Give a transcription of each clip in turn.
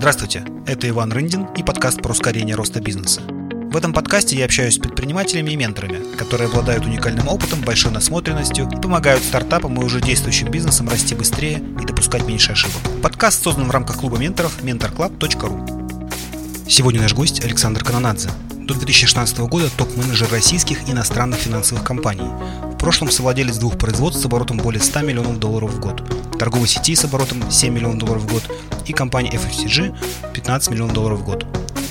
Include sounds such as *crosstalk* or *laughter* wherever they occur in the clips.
Здравствуйте, это Иван Рындин и подкаст про ускорение роста бизнеса. В этом подкасте я общаюсь с предпринимателями и менторами, которые обладают уникальным опытом, большой насмотренностью и помогают стартапам и уже действующим бизнесам расти быстрее и допускать меньше ошибок. Подкаст создан в рамках клуба менторов mentorclub.ru. Сегодня наш гость Александр Канонадзе, до 2016 года топ-менеджер российских и иностранных финансовых компаний. Прошлом совладелец двух производств с оборотом более 100 миллионов долларов в год, торговой сети с оборотом 7 миллионов долларов в год и компании FFCG 15 миллионов долларов в год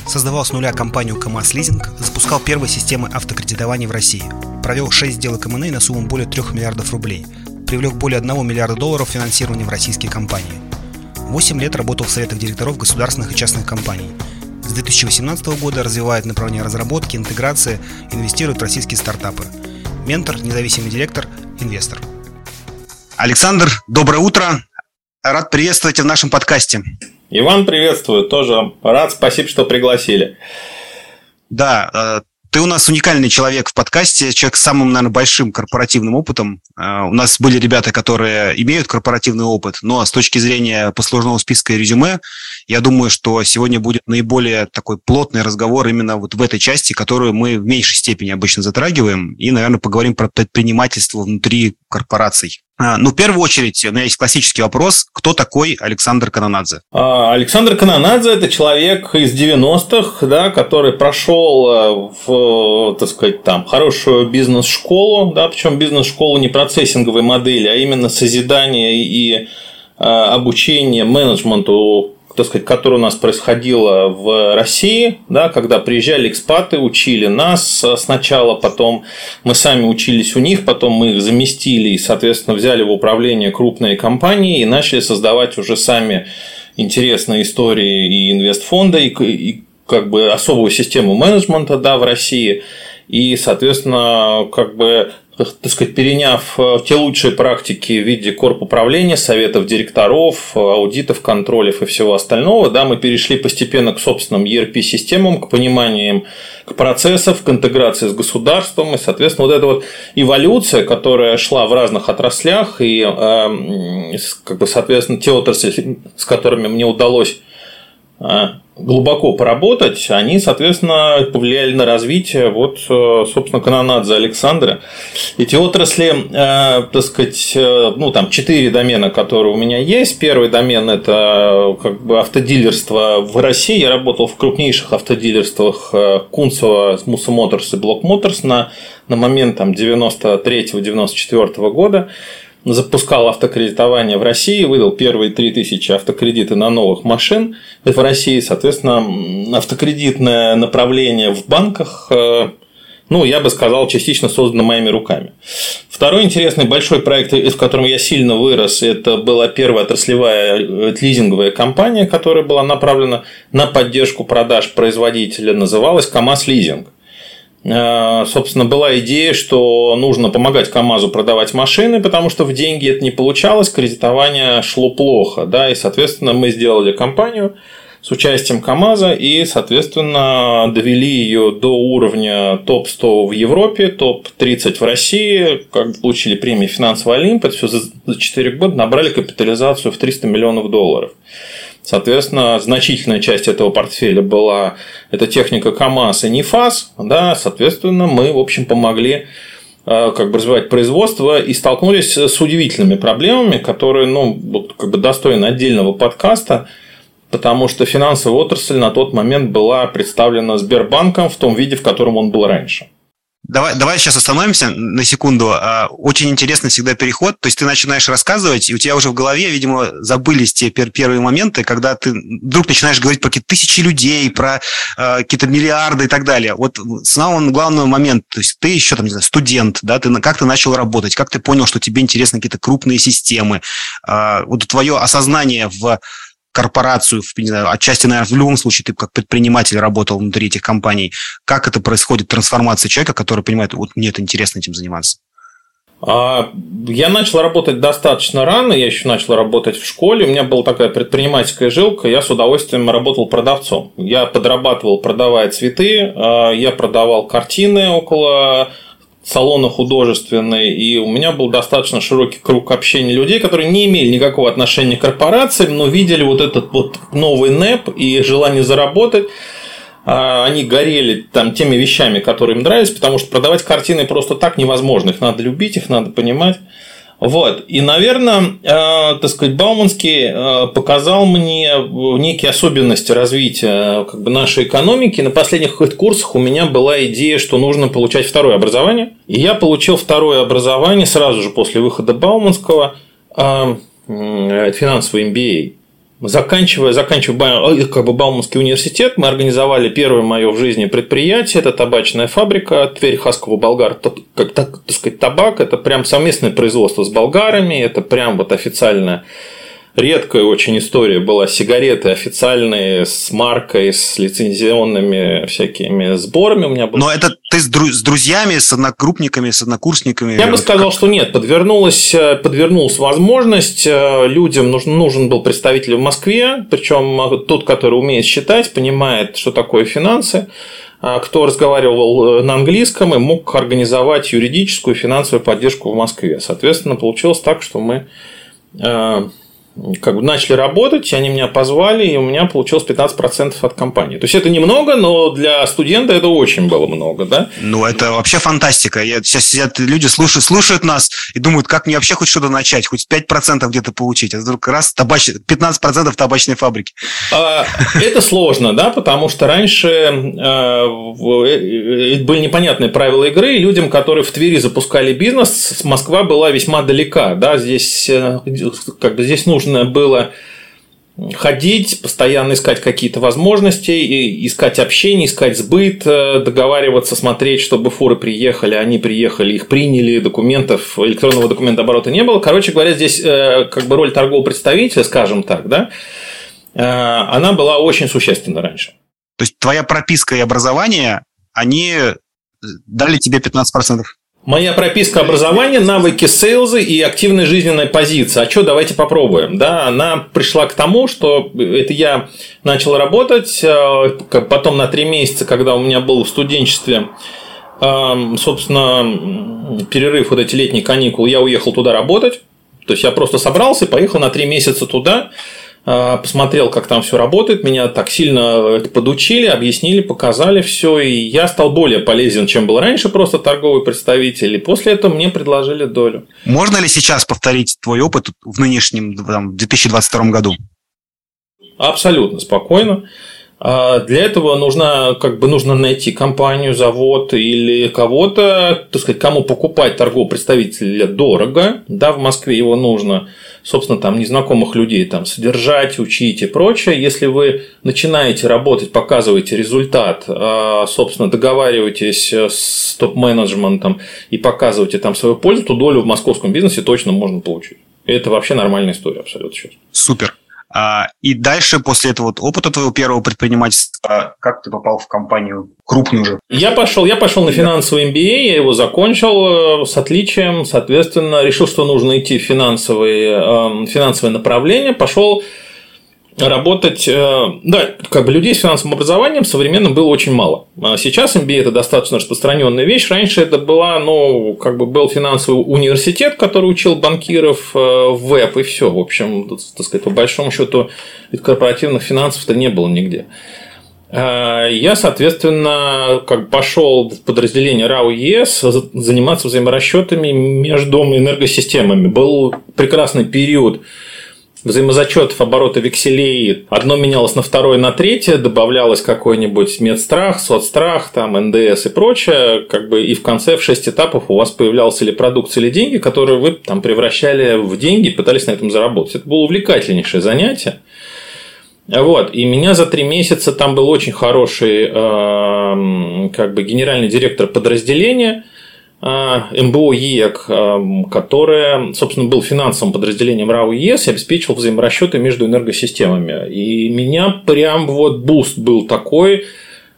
создавал с нуля компанию КАМАЗ Лизинг, запускал первые системы автокредитования в России, провел 6 сделок МНА на сумму более 3 миллиардов рублей, привлек более 1 миллиарда долларов финансирования в российские компании. 8 лет работал в советах директоров государственных и частных компаний. С 2018 года развивает направление разработки, интеграции, инвестирует в российские стартапы. Ментор, независимый директор, инвестор. Александр, доброе утро. Рад приветствовать в нашем подкасте. Иван, приветствую, тоже рад, спасибо, что пригласили. Да, э, ты у нас уникальный человек в подкасте, человек с самым, наверное, большим корпоративным опытом. Э, у нас были ребята, которые имеют корпоративный опыт, но с точки зрения послужного списка и резюме, я думаю, что сегодня будет наиболее такой плотный разговор именно вот в этой части, которую мы в меньшей степени обычно затрагиваем, и, наверное, поговорим про предпринимательство внутри корпораций. А, ну, в первую очередь, у меня есть классический вопрос. Кто такой Александр Канонадзе? А, Александр Канонадзе – это человек из 90-х, да, который прошел э, в, так сказать, там, хорошую бизнес-школу, да, причем бизнес-школу не процессинговой модели, а именно созидание и э, обучение менеджменту так сказать, которое у нас происходило в России, да, когда приезжали экспаты, учили нас сначала, потом мы сами учились у них, потом мы их заместили и, соответственно, взяли в управление крупные компании и начали создавать уже сами интересные истории и инвестфонда, и, и как бы особую систему менеджмента да, в России. И, соответственно, как бы так сказать, переняв э, те лучшие практики в виде корп управления, советов директоров, аудитов, контролев и всего остального, да, мы перешли постепенно к собственным ERP-системам, к пониманиям к процессов, к интеграции с государством. И, соответственно, вот эта вот эволюция, которая шла в разных отраслях, и, э, как бы, соответственно, те отрасли, с которыми мне удалось глубоко поработать, они, соответственно, повлияли на развитие вот, э, собственно, канонадзе Александра. Эти отрасли, э, так сказать, э, ну, там, четыре домена, которые у меня есть. Первый домен – это как бы автодилерство в России. Я работал в крупнейших автодилерствах Кунцево, Муса Моторс и Блок Моторс на, на момент там, 93-94 года запускал автокредитование в России, выдал первые 3000 автокредиты на новых машин в России. Соответственно, автокредитное направление в банках, э, ну, я бы сказал, частично создано моими руками. Второй интересный большой проект, в котором я сильно вырос, это была первая отраслевая э, лизинговая компания, которая была направлена на поддержку продаж производителя, называлась КАМАЗ Лизинг. Э, собственно, была идея, что нужно помогать КАМАЗу продавать машины, потому что в деньги это не получалось, кредитование шло плохо. Да, и, соответственно, мы сделали компанию с участием КАМАЗа и, соответственно, довели ее до уровня топ-100 в Европе, топ-30 в России, как получили премию «Финансовый Олимп», это все за 4 года набрали капитализацию в 300 миллионов долларов. Соответственно, значительная часть этого портфеля была это техника КАМАЗ и НИФАС. Да, соответственно, мы, в общем, помогли э, как бы развивать производство и столкнулись с удивительными проблемами, которые ну, как бы достойны отдельного подкаста, потому что финансовая отрасль на тот момент была представлена Сбербанком в том виде, в котором он был раньше. Давай, давай сейчас остановимся на секунду. А, очень интересный всегда переход. То есть ты начинаешь рассказывать, и у тебя уже в голове, видимо, забылись те первые моменты, когда ты вдруг начинаешь говорить про какие-то тысячи людей, про э, какие-то миллиарды и так далее. Вот самый главный момент, то есть ты еще там, не знаю, студент, да, ты, как ты начал работать, как ты понял, что тебе интересны какие-то крупные системы. Э, вот твое осознание в корпорацию, не знаю, отчасти, наверное, в любом случае ты как предприниматель работал внутри этих компаний. Как это происходит, трансформация человека, который понимает, вот мне это интересно этим заниматься? А, я начал работать достаточно рано, я еще начал работать в школе, у меня была такая предпринимательская жилка, я с удовольствием работал продавцом. Я подрабатывал, продавая цветы, а, я продавал картины около салона художественной, и у меня был достаточно широкий круг общения людей, которые не имели никакого отношения к корпорациям, но видели вот этот вот новый НЭП и желание заработать. А, они горели там теми вещами, которые им нравились, потому что продавать картины просто так невозможно. Их надо любить, их надо понимать. Вот. И, наверное, э, так сказать, Бауманский э, показал мне некие особенности развития как бы, нашей экономики. На последних курсах у меня была идея, что нужно получать второе образование. И я получил второе образование сразу же после выхода Бауманского э, финансовый MBA. Заканчивая, заканчивая как бы Бауманский университет, мы организовали первое мое в жизни предприятие. Это табачная фабрика Тверь Хаскова Болгар. Как так, так сказать, табак. Это прям совместное производство с болгарами. Это прям вот официальное редкая очень история была сигареты официальные с маркой, с лицензионными всякими сборами у меня было. Но это ты с, дру- с друзьями, с одногруппниками, с однокурсниками? Я бы сказал, как... что нет. Подвернулась, э, подвернулась возможность. Э, людям нужен, нужен был представитель в Москве, причем э, тот, который умеет считать, понимает, что такое финансы кто разговаривал на английском и мог организовать юридическую и финансовую поддержку в Москве. Соответственно, получилось так, что мы как бы начали работать, они меня позвали, и у меня получилось 15% от компании. То есть это немного, но для студента это очень было много, да? Ну, это вообще фантастика. Я, сейчас сидят люди, слушают, слушают нас и думают, как мне вообще хоть что-то начать, хоть 5% где-то получить. А вдруг раз табач... 15% табачной фабрики. А, это сложно, да, потому что раньше а, э, были непонятные правила игры, и людям, которые в Твери запускали бизнес, Москва была весьма далека, да, здесь э, как бы здесь нужно нужно было ходить, постоянно искать какие-то возможности, искать общение, искать сбыт, э, договариваться, смотреть, чтобы фуры приехали, они приехали, их приняли, документов, электронного документа оборота не было. Короче говоря, здесь э, как бы роль торгового представителя, скажем так, да, э, она была очень существенна раньше. То есть твоя прописка и образование, они дали тебе 15%? Моя прописка образования, навыки сейлза и активная жизненная позиция. А что, давайте попробуем. Да, она пришла к тому, что это я начал работать, э, потом на три месяца, когда у меня был в студенчестве, э, собственно, перерыв, вот эти летние каникулы, я уехал туда работать. То есть я просто собрался и поехал на три месяца туда. А, посмотрел, как там все работает, меня так сильно это подучили, объяснили, показали все, и я стал более полезен, чем был раньше, просто торговый представитель, и после этого мне предложили долю. Можно ли сейчас повторить твой опыт в нынешнем, там, 2022 году? Абсолютно спокойно. А для этого нужно, как бы, нужно найти компанию, завод или кого-то, так сказать, кому покупать торгового представителя дорого. Да, в Москве его нужно собственно, там незнакомых людей там содержать, учить и прочее. Если вы начинаете работать, показываете результат, а, собственно, договариваетесь с топ-менеджментом и показываете там свою пользу, то долю в московском бизнесе точно можно получить. Это вообще нормальная история абсолютно сейчас. Супер. А, и дальше, после этого вот опыта твоего первого предпринимательства, как ты попал в компанию крупную уже? Я пошел, я пошел на финансовый MBA, я его закончил э, с отличием, соответственно, решил, что нужно идти в финансовые, эм, финансовое направление, пошел работать, э, да, как бы людей с финансовым образованием современным было очень мало. А сейчас MBA это достаточно распространенная вещь. Раньше это была, ну, как бы был финансовый университет, который учил банкиров э, веб и все. В общем, так сказать, по большому счету корпоративных финансов-то не было нигде. А, я, соответственно, как пошел в подразделение РАО ЕС заниматься взаиморасчетами между энергосистемами. Был прекрасный период взаимозачетов оборота векселей одно менялось на второе, на третье, добавлялось какой-нибудь медстрах, соцстрах, там, НДС и прочее, как бы и в конце в шесть этапов у вас появлялась или продукция, или деньги, которые вы там превращали в деньги, пытались на этом заработать. Это было увлекательнейшее занятие. Вот, и меня за три месяца там был очень хороший э, как бы генеральный директор подразделения – МБО ЕЭК, а, которое, собственно, был финансовым подразделением РАО ЕЭС и обеспечивал взаиморасчеты между энергосистемами. И меня прям вот boost был такой,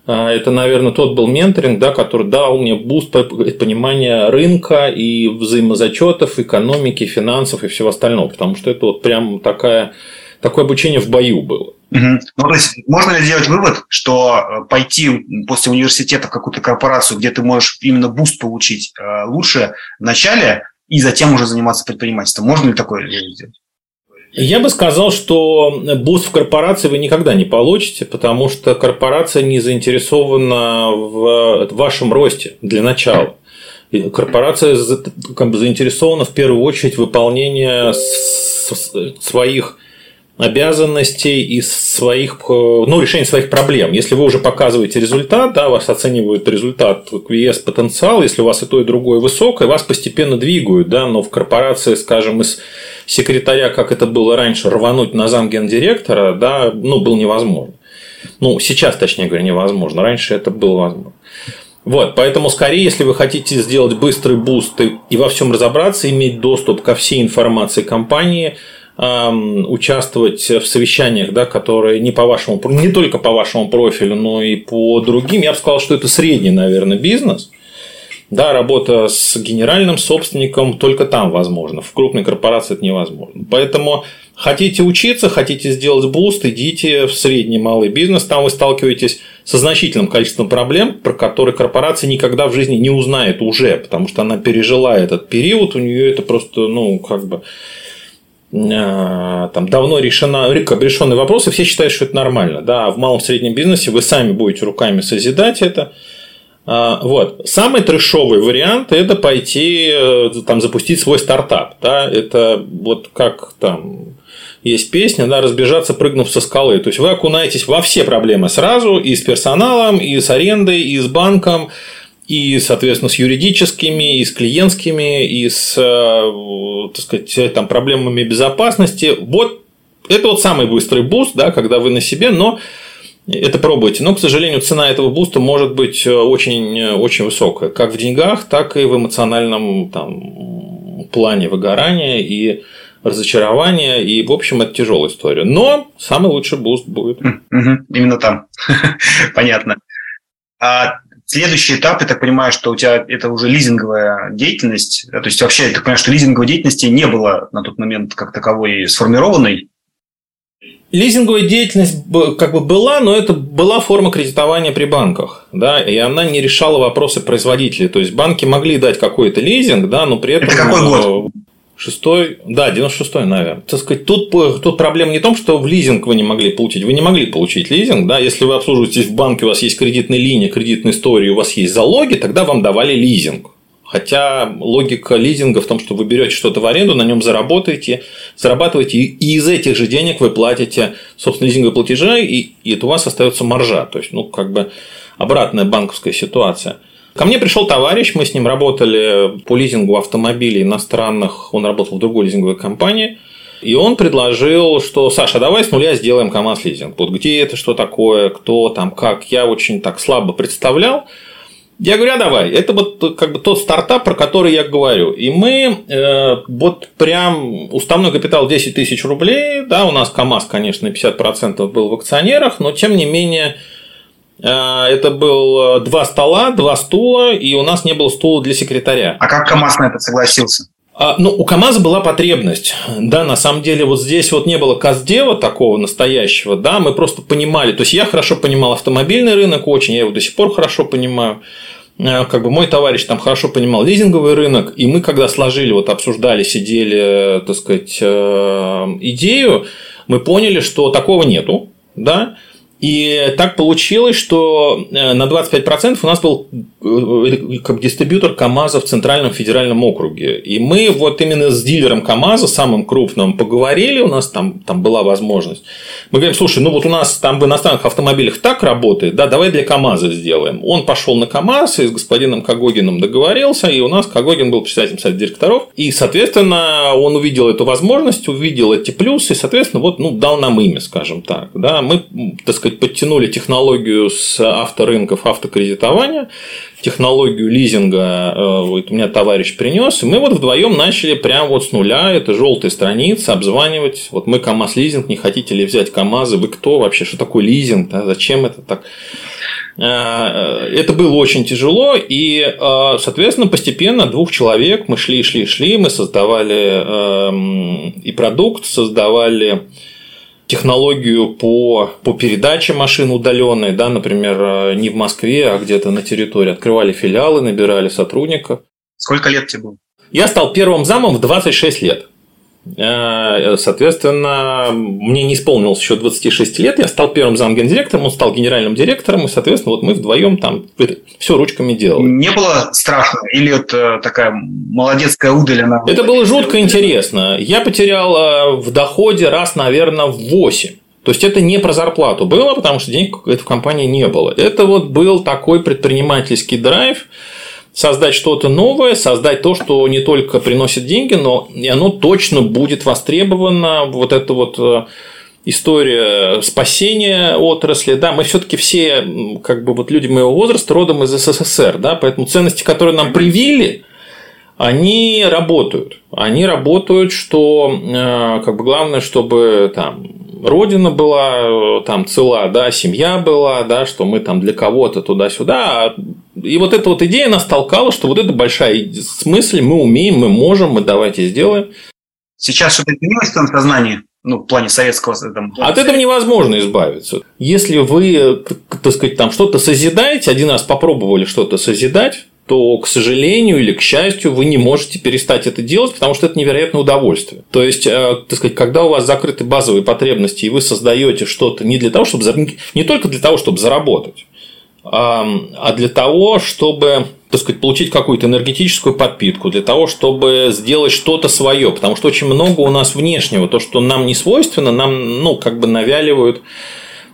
а, это, наверное, тот был менторинг, да, который дал мне boost понимания рынка и взаимозачетов, экономики, финансов и всего остального, потому что это вот прям такая, такое обучение в бою было. Угу. Ну, то есть можно ли сделать вывод, что э, пойти после университета в какую-то корпорацию, где ты можешь именно boost получить, э, лучше в начале и затем уже заниматься предпринимательством? Можно ли такое сделать? Я бы сказал, что boost в корпорации вы никогда не получите, потому что корпорация не заинтересована в вашем росте для начала. Корпорация как бы заинтересована в первую очередь в выполнении своих обязанностей и своих, ну, решения своих проблем. Если вы уже показываете результат, да, вас оценивают результат QS потенциал, если у вас и то, и другое высокое, вас постепенно двигают, да, но в корпорации, скажем, из секретаря, как это было раньше, рвануть на зам гендиректора, да, ну, было невозможно. Ну, сейчас, точнее говоря, невозможно. Раньше это было возможно. Вот, поэтому скорее, если вы хотите сделать быстрый boost и во всем разобраться, иметь доступ ко всей информации компании, участвовать в совещаниях, да, которые не по вашему, не только по вашему профилю, но и по другим. Я бы сказал, что это средний, наверное, бизнес. Да, работа с генеральным собственником только там возможно. В крупной корпорации это невозможно. Поэтому хотите учиться, хотите сделать boost, идите в средний малый бизнес. Там вы сталкиваетесь со значительным количеством проблем, про которые корпорация никогда в жизни не узнает уже, потому что она пережила этот период, у нее это просто, ну, как бы там давно решена, решенный вопрос, и все считают, что это нормально. Да, а в малом среднем бизнесе вы сами будете руками созидать это. А, вот. Самый трешовый вариант – это пойти э, там, запустить свой стартап. Да? Это вот как там есть песня, да, разбежаться, прыгнув со скалы. То есть вы окунаетесь во все проблемы сразу, и с персоналом, и с арендой, и с банком, и, соответственно, с юридическими, и с клиентскими, и с, э, так сказать, там, проблемами безопасности. Вот это вот самый быстрый boost, да, когда вы на себе, но это пробуйте. Но, к сожалению, цена этого boost а может быть э, очень, очень высокая, как в деньгах, так и в эмоциональном там, плане выгорания и разочарования. И, в общем, это тяжелая история. Но самый лучший boost будет. Именно там. *laughs* Понятно. А Следующий этап, я так понимаю, что у тебя это уже лизинговая деятельность. То есть вообще, я так понимаю, что лизинговой деятельности не было на тот момент как таковой сформированной. Лизинговая деятельность как бы была, но это была форма кредитования при банках, да, и она не решала вопросы производителей. То есть банки могли дать какой-то лизинг, да, но при этом. Это какой год? Шестой, да, 96-й, наверное. Так сказать, тут, тут проблема не в том, что в лизинг вы не могли получить. Вы не могли получить лизинг, да, если вы обслуживаетесь в банке, у вас есть кредитная линия, кредитная история, у вас есть залоги, тогда вам давали лизинг. Хотя логика лизинга в том, что вы берете что-то в аренду, на нем заработаете, зарабатываете, и из этих же денег вы платите, собственно, лизинговые платежи, и, и это у вас остается маржа. То есть, ну, как бы обратная банковская ситуация. Ко мне пришел товарищ, мы с ним работали по лизингу автомобилей иностранных, он работал в другой лизинговой компании, и он предложил, что Саша, давай с нуля сделаем КАМАЗ лизинг. Вот где это, что такое, кто там, как. Я очень так слабо представлял. Я говорю, а давай, это вот как бы тот стартап, про который я говорю. И мы э, вот прям уставной капитал 10 тысяч рублей, да, у нас КАМАЗ, конечно, 50% был в акционерах, но тем не менее это был э, два стола, два стула, и у нас не было стула для секретаря. А как КАМАЗ на это согласился? А, ну, у КАМАЗа была потребность. Да, на самом деле, вот здесь вот не было каздева такого настоящего, да, мы просто понимали. То есть, я хорошо понимал автомобильный рынок очень, я его до сих пор хорошо понимаю. Э, как бы мой товарищ там хорошо понимал лизинговый рынок, и мы, когда сложили, вот обсуждали, сидели, так сказать, идею, мы поняли, что такого нету, да, и так получилось, что э, на 25% у нас был э, как дистрибьютор КАМАЗа в Центральном федеральном округе. И мы вот именно с дилером КАМАЗа, самым крупным, поговорили, у нас там, там была возможность. Мы говорим, слушай, ну вот у нас там в иностранных автомобилях так работает, да, давай для КАМАЗа сделаем. Он пошел на КАМАЗ и с господином Кагогином договорился, и у нас Кагогин был председателем совета директоров. И, соответственно, он увидел эту возможность, увидел эти плюсы, и, соответственно, вот, ну, дал нам имя, скажем так. Да, мы, так сказать, подтянули технологию с авторынков автокредитования, технологию лизинга э, вот у меня товарищ принес, и мы вот вдвоем начали прямо вот с нуля, это желтая страница, обзванивать, вот мы КАМАЗ лизинг, не хотите ли взять КАМАЗы, вы кто вообще, что такое лизинг, да, зачем это так? Э, это было очень тяжело, и, э, соответственно, постепенно двух человек мы шли, шли, шли, мы создавали эм, и продукт, создавали технологию по, по передаче машин удаленной, да, например, э, не в Москве, а где-то на территории. Открывали филиалы, набирали сотрудников. Сколько лет тебе было? Я стал первым замом в 26 лет. Э, соответственно, мне не исполнилось еще 26 лет, я стал первым замгендиректором, он стал генеральным директором, и, соответственно, вот мы вдвоем там все ручками делали. Не было страшно? Или вот э, такая молодецкая удаль? Она... Это было жутко интересно. Я потерял э, в доходе раз, наверное, в 8. То есть это не про зарплату было, потому что денег в компании не было. Это вот был такой предпринимательский драйв, создать что-то новое, создать то, что не только приносит деньги, но и оно точно будет востребовано. Вот это вот э, история спасения отрасли, да, мы все-таки все, как бы вот люди моего возраста, родом из СССР, да, поэтому ценности, которые нам привили, они работают. Они работают, что э, как бы главное, чтобы там родина была э, там цела, да, семья была, да, что мы там для кого-то туда-сюда. И вот эта вот идея нас толкала, что вот это большая смысл, мы умеем, мы можем, мы давайте сделаем. Сейчас что-то изменилось в твоем сознании? ну, в плане советского. Там, От этого невозможно избавиться. Если вы, так сказать, там что-то созидаете, один раз попробовали что-то созидать, то, к сожалению или к счастью, вы не можете перестать это делать, потому что это невероятное удовольствие. То есть, э, так сказать, когда у вас закрыты базовые потребности, и вы создаете что-то не для того, чтобы не только для того, чтобы заработать, а для того, чтобы так сказать, получить какую-то энергетическую подпитку, для того, чтобы сделать что-то свое, потому что очень много у нас внешнего, то, что нам не свойственно, нам, ну, как бы навяливают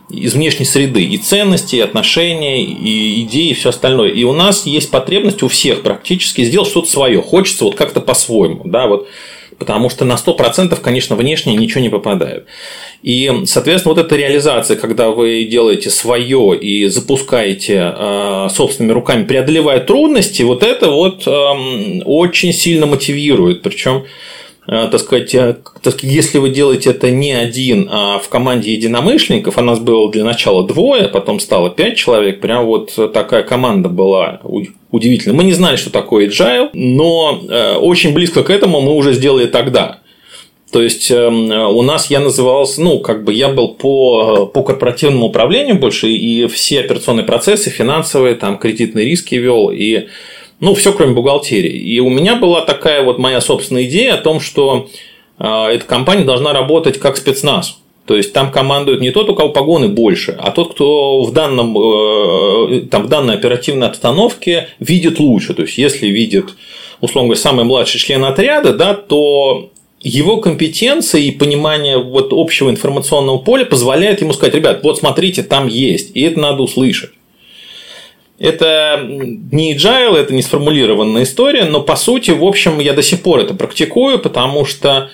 из внешней среды и ценности, и отношения, и идеи, и все остальное. И у нас есть потребность у всех практически сделать что-то свое. Хочется вот как-то по-своему. Да, вот, потому что на 100%, конечно, внешне ничего не попадает. И, соответственно, вот эта реализация, когда вы делаете свое и запускаете э, собственными руками, преодолевая трудности, вот это вот э, очень сильно мотивирует. Причем так сказать, э, так если вы делаете это не один, а в команде единомышленников, а нас было для начала двое, потом стало пять человек, прям вот такая команда была удивительная. Мы не знали, что такое agile, но э, очень близко к этому мы уже сделали тогда. То есть у нас я назывался, ну, как бы я был по, по корпоративному управлению больше, и все операционные процессы, финансовые, там, кредитные риски вел, и ну, все кроме бухгалтерии. И у меня была такая вот моя собственная идея о том, что а, эта компания должна работать как спецназ. То есть там командует не тот, у кого погоны больше, а тот, кто в, данном, э, там, в данной оперативной обстановке видит лучше. То есть, если видит, условно говоря, самый младший член отряда, да, то его компетенция и понимание вот общего информационного поля позволяет ему сказать, ребят, вот смотрите, там есть, и это надо услышать. Это не agile, это не сформулированная история, но по сути, в общем, я до сих пор это практикую, потому что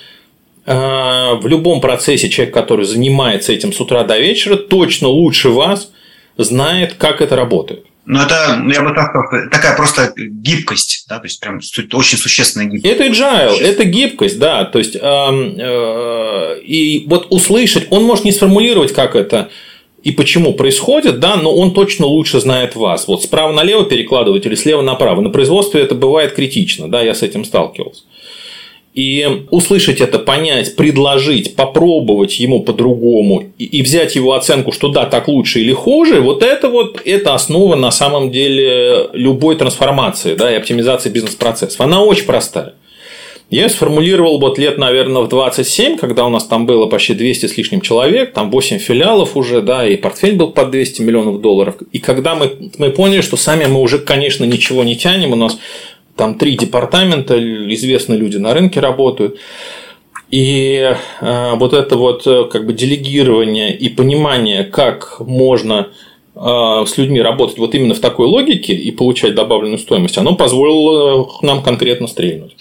э, в любом процессе человек, который занимается этим с утра до вечера, точно лучше вас знает, как это работает. Ну, это, я бы так сказал, такая просто гибкость, да, то есть прям очень существенная гибкость. Это agile, это гибкость, да, то есть, э, э, и вот услышать, он может не сформулировать, как это и почему происходит, да, но он точно лучше знает вас. Вот справа налево перекладывать или слева направо. На производстве это бывает критично, да, я с этим сталкивался. И услышать это, понять, предложить, попробовать ему по-другому и, и взять его оценку, что да, так лучше или хуже, вот это вот это основа на самом деле любой трансформации да, и оптимизации бизнес-процессов. Она очень простая. Я сформулировал вот лет, наверное, в 27, когда у нас там было почти 200 с лишним человек, там 8 филиалов уже, да, и портфель был под 200 миллионов долларов. И когда мы, мы поняли, что сами мы уже, конечно, ничего не тянем, у нас там три департамента, известные люди на рынке работают. И э, вот это вот э, как бы делегирование и понимание, как можно э, с людьми работать вот именно в такой логике и получать добавленную стоимость, оно позволило нам конкретно стрельнуть.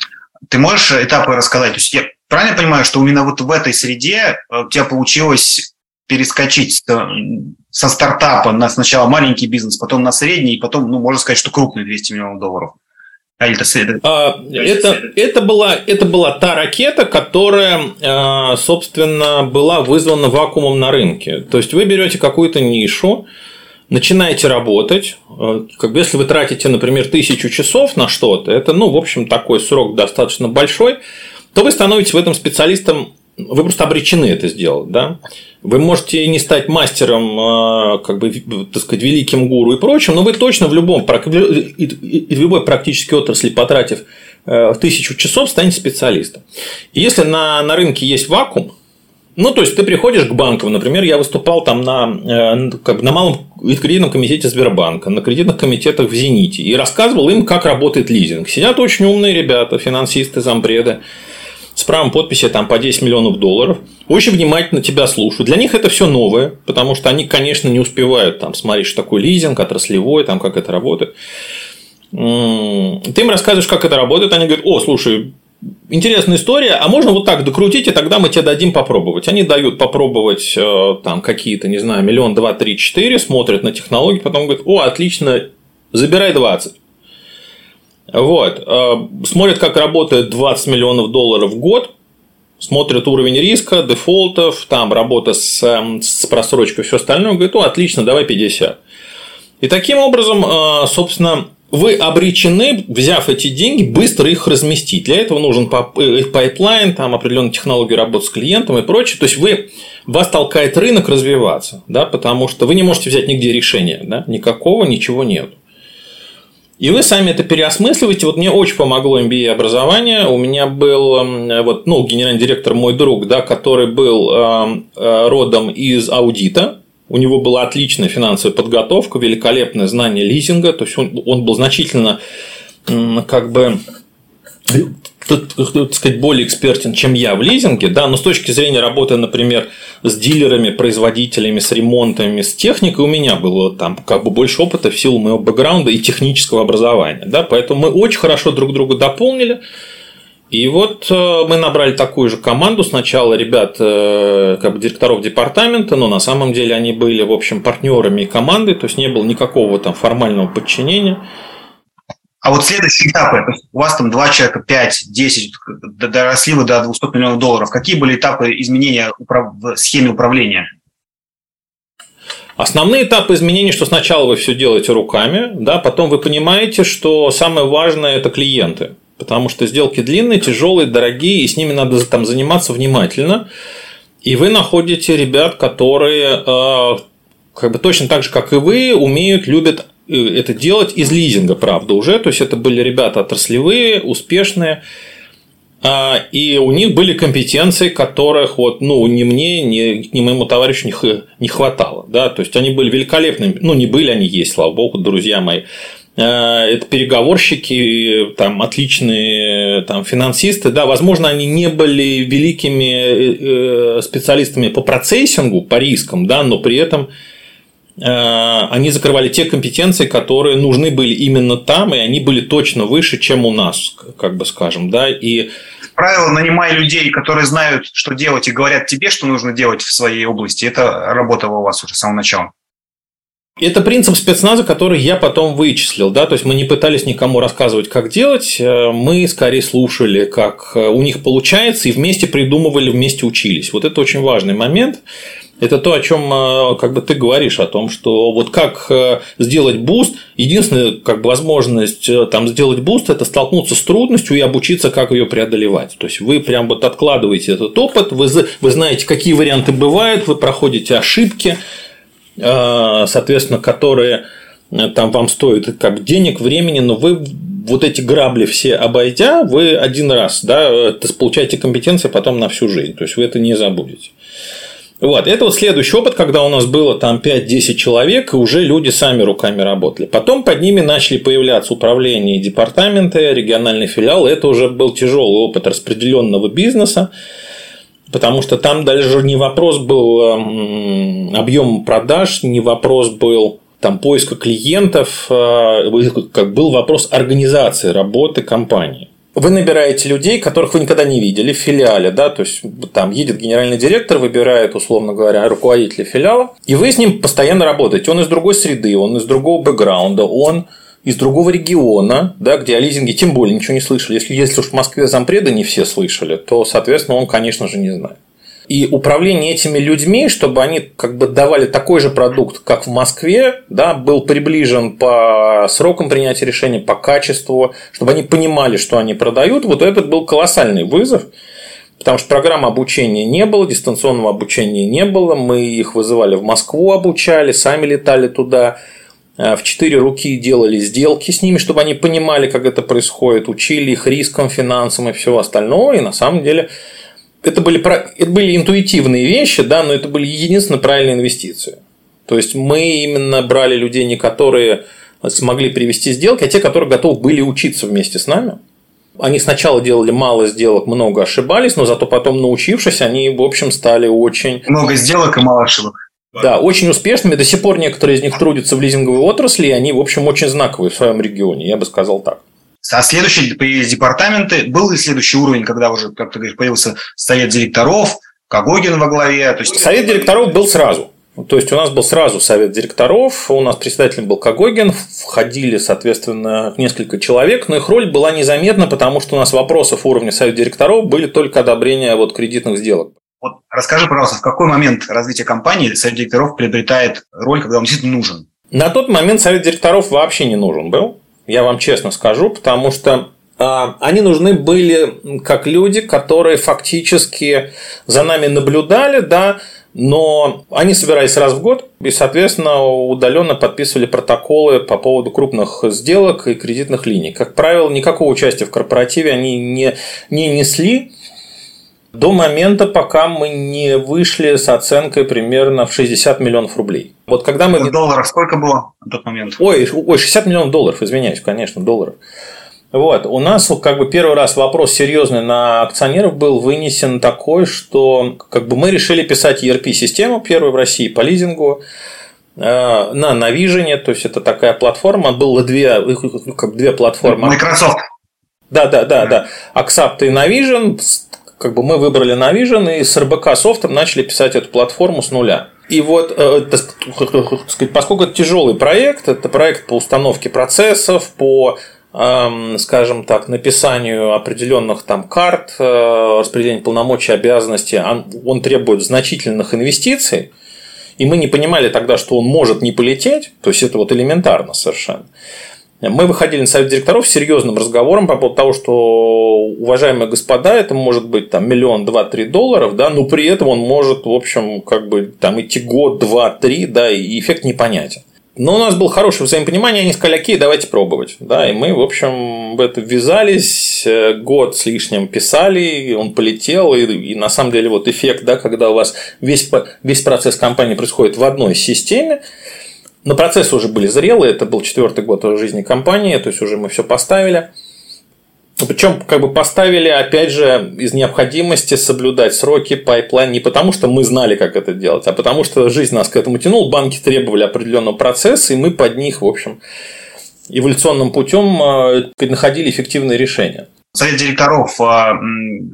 Ты можешь этапы рассказать? То есть я правильно понимаю, что именно вот в этой среде э, у тебя получилось перескочить со стартапа на сначала маленький бизнес, потом на средний, и потом, ну, можно сказать, что крупный 200 миллионов долларов? А это, а, это, это, была, это была та ракета, которая, э, собственно, была вызвана вакуумом на рынке. То есть вы берете какую-то нишу, начинаете работать, э, как бы если вы тратите, например, тысячу часов на что-то, это, ну, в общем, такой срок достаточно большой, то вы становитесь в этом специалистом вы просто обречены это сделать, да. Вы можете не стать мастером, а, как бы, так сказать, великим гуру и прочим, но вы точно в любом, в любой практической отрасли, потратив э, тысячу часов, станете специалистом. И если на, на рынке есть вакуум, ну, то есть ты приходишь к банкам, например, я выступал там на, э, как бы на малом кредитном комитете Сбербанка, на кредитных комитетах в Зените и рассказывал им, как работает лизинг. Сидят очень умные ребята, финансисты, зампреды, с правом подписи там по 10 миллионов долларов, очень внимательно тебя слушают. Для них это все новое, потому что они, конечно, не успевают там смотреть, что такое лизинг, отраслевой, там, как это работает. Ты им рассказываешь, как это работает, они говорят, о, слушай, интересная история, а можно вот так докрутить, и тогда мы тебе дадим попробовать. Они дают попробовать э, там какие-то, не знаю, миллион, два, три, четыре, смотрят на технологии, потом говорят, о, отлично, забирай 20. Вот. Э, смотрят, как работает 20 миллионов долларов в год, смотрят уровень риска, дефолтов, там работа с, эм, с просрочкой, все остальное, говорят, о, отлично, давай 50. И таким образом, э, собственно, вы обречены, взяв эти деньги, быстро их разместить. Для этого нужен э, pipeline, там определенная технология работы с клиентом и прочее. То есть вы вас толкает рынок развиваться, да, потому что вы не можете взять нигде решения, да, никакого, ничего нет. И вы сами это переосмысливаете. Вот мне очень помогло MBA образование. У меня был эм, вот, ну, генеральный директор, мой друг, да, который был э, родом из аудита, у него была отличная финансовая подготовка, великолепное знание лизинга, то есть он, он был значительно как бы сказать, более экспертен, чем я в лизинге, да, но с точки зрения работы, например, с дилерами, производителями, с ремонтами, с техникой, у меня было там как бы больше опыта в силу моего бэкграунда и технического образования, да, поэтому мы очень хорошо друг друга дополнили, и вот э, мы набрали такую же команду. Сначала ребят, э, как бы директоров департамента, но на самом деле они были, в общем, партнерами команды, то есть не было никакого там формального подчинения. А вот следующие этапы, у вас там два человека, 5, 10, доросли вы до 200 миллионов долларов. Какие были этапы изменения в схеме управления? Основные этапы изменений, что сначала вы все делаете руками, да, потом вы понимаете, что самое важное – это клиенты потому что сделки длинные, тяжелые, дорогие, и с ними надо там заниматься внимательно. И вы находите ребят, которые э, как бы точно так же, как и вы, умеют, любят э, это делать из лизинга, правда, уже. То есть это были ребята отраслевые, успешные. А, и у них были компетенции, которых вот, ну, ни мне, ни, ни моему товарищу не, хватало. Да? То есть они были великолепными. Ну, не были, они есть, слава богу, друзья мои. Э, это переговорщики, там отличные там, финансисты, да, возможно, они не были великими э, э, специалистами по процессингу, по рискам, да, но при этом они закрывали те компетенции, которые нужны были именно там, и они были точно выше, чем у нас, как бы скажем, да, и правило, нанимай людей, которые знают, что делать, и говорят тебе, что нужно делать в своей области. Это работало у вас уже с самого начала. Это принцип спецназа, который я потом вычислил. Да? То есть мы не пытались никому рассказывать, как делать, э, мы скорее слушали, как э, у них получается, и вместе придумывали, вместе учились. Вот это очень важный момент. Это то, о чем э, как бы ты говоришь, о том, что вот как сделать boost, единственная как бы, возможность там, сделать буст – это столкнуться с трудностью и обучиться, как ее преодолевать. То есть вы прям вот откладываете этот опыт, вы, вы знаете, какие варианты бывают, вы проходите ошибки, соответственно, которые э, там вам стоят как денег, времени, но вы вот эти грабли все обойдя, вы один раз да, получаете компетенции потом на всю жизнь. То есть вы это не забудете. Вот, это вот следующий опыт, когда у нас было там 5-10 человек, и уже люди сами руками работали. Потом под ними начали появляться управления департаменты, региональный филиал. Это уже был тяжелый опыт распределенного бизнеса. Потому что там даже не вопрос был эм, объем продаж, не вопрос был там поиска клиентов, э, как был вопрос организации работы компании. Вы набираете людей, которых вы никогда не видели в филиале, да, то есть там едет генеральный директор, выбирает, условно говоря, руководителя филиала, и вы с ним постоянно работаете. Он из другой среды, он из другого бэкграунда, он из другого региона, да, где о лизинге тем более ничего не слышали. Если, если уж в Москве зампреда не все слышали, то, соответственно, он, конечно же, не знает. И управление этими людьми, чтобы они как бы давали такой же продукт, как в Москве, да, был приближен по срокам принятия решений, по качеству, чтобы они понимали, что они продают, вот этот был колоссальный вызов. Потому что программы обучения не было, дистанционного обучения не было. Мы их вызывали в Москву, обучали, сами летали туда. Э, в четыре руки делали сделки с ними, чтобы они понимали, как это происходит, учили их рискам, финансам и всего остального. И на самом деле это были, это были интуитивные вещи, да, но это были единственно правильные инвестиции. То есть мы именно брали людей, не которые смогли привести сделки, а те, которые готовы были учиться вместе с нами. Они сначала делали мало сделок, много ошибались, но зато потом, научившись, они, в общем, стали очень... Много сделок и мало ошибок. Да, очень успешными. До сих пор некоторые из них трудятся в лизинговой отрасли, и они, в общем, очень знаковые в своем регионе, я бы сказал так. А следующие появились департаменты. Был ли следующий уровень, когда уже, как ты говоришь, появился совет директоров, Кагогин во главе? То есть... Совет директоров был сразу. То есть у нас был сразу совет директоров, у нас председателем был Кагогин, входили, соответственно, несколько человек, но их роль была незаметна, потому что у нас вопросов уровня совета директоров были только одобрения вот кредитных сделок. Вот расскажи, пожалуйста, в какой момент развития компании совет директоров приобретает роль, когда он действительно нужен? На тот момент совет директоров вообще не нужен был, я вам честно скажу, потому что а, они нужны были как люди, которые фактически за нами наблюдали, да, но они собирались раз в год и, соответственно, удаленно подписывали протоколы по поводу крупных сделок и кредитных линий. Как правило, никакого участия в корпоративе они не, не несли до момента, пока мы не вышли с оценкой примерно в 60 миллионов рублей. Вот когда мы... В долларах сколько было на тот момент? Ой, ой, 60 миллионов долларов, извиняюсь, конечно, долларов. Вот. У нас как бы первый раз вопрос серьезный на акционеров был вынесен такой, что как бы мы решили писать ERP-систему первую в России по лизингу э, на Navision, то есть это такая платформа, было две, как две платформы. Microsoft. Да, да, да, да. Accept и Navision, как бы мы выбрали Navision и с РБК софтом начали писать эту платформу с нуля. И вот, э, поскольку это тяжелый проект, это проект по установке процессов, по скажем так, написанию определенных там карт, э, распределению полномочий, обязанностей, он, он требует значительных инвестиций, и мы не понимали тогда, что он может не полететь, то есть это вот элементарно совершенно. Мы выходили на совет директоров с серьезным разговором по поводу того, что, уважаемые господа, это может быть там миллион, два, три долларов, да, но при этом он может, в общем, как бы там идти год, два, три, да, и эффект непонятен. Но у нас было хорошее взаимопонимание, они сказали, окей, давайте пробовать. Да, и мы, в общем, в это ввязались, э, год с лишним писали, он полетел, и, и на самом деле вот эффект, да, когда у вас весь, весь процесс компании происходит в одной системе, но процессы уже были зрелые, это был четвертый год жизни компании, то есть уже мы все поставили – причем, как бы поставили, опять же, из необходимости соблюдать сроки, pipeline, не потому, что мы знали, как это делать, а потому, что жизнь нас к этому тянула, банки требовали определенного процесса, и мы под них, в общем, эволюционным путем э, находили эффективные решения. Совет директоров а,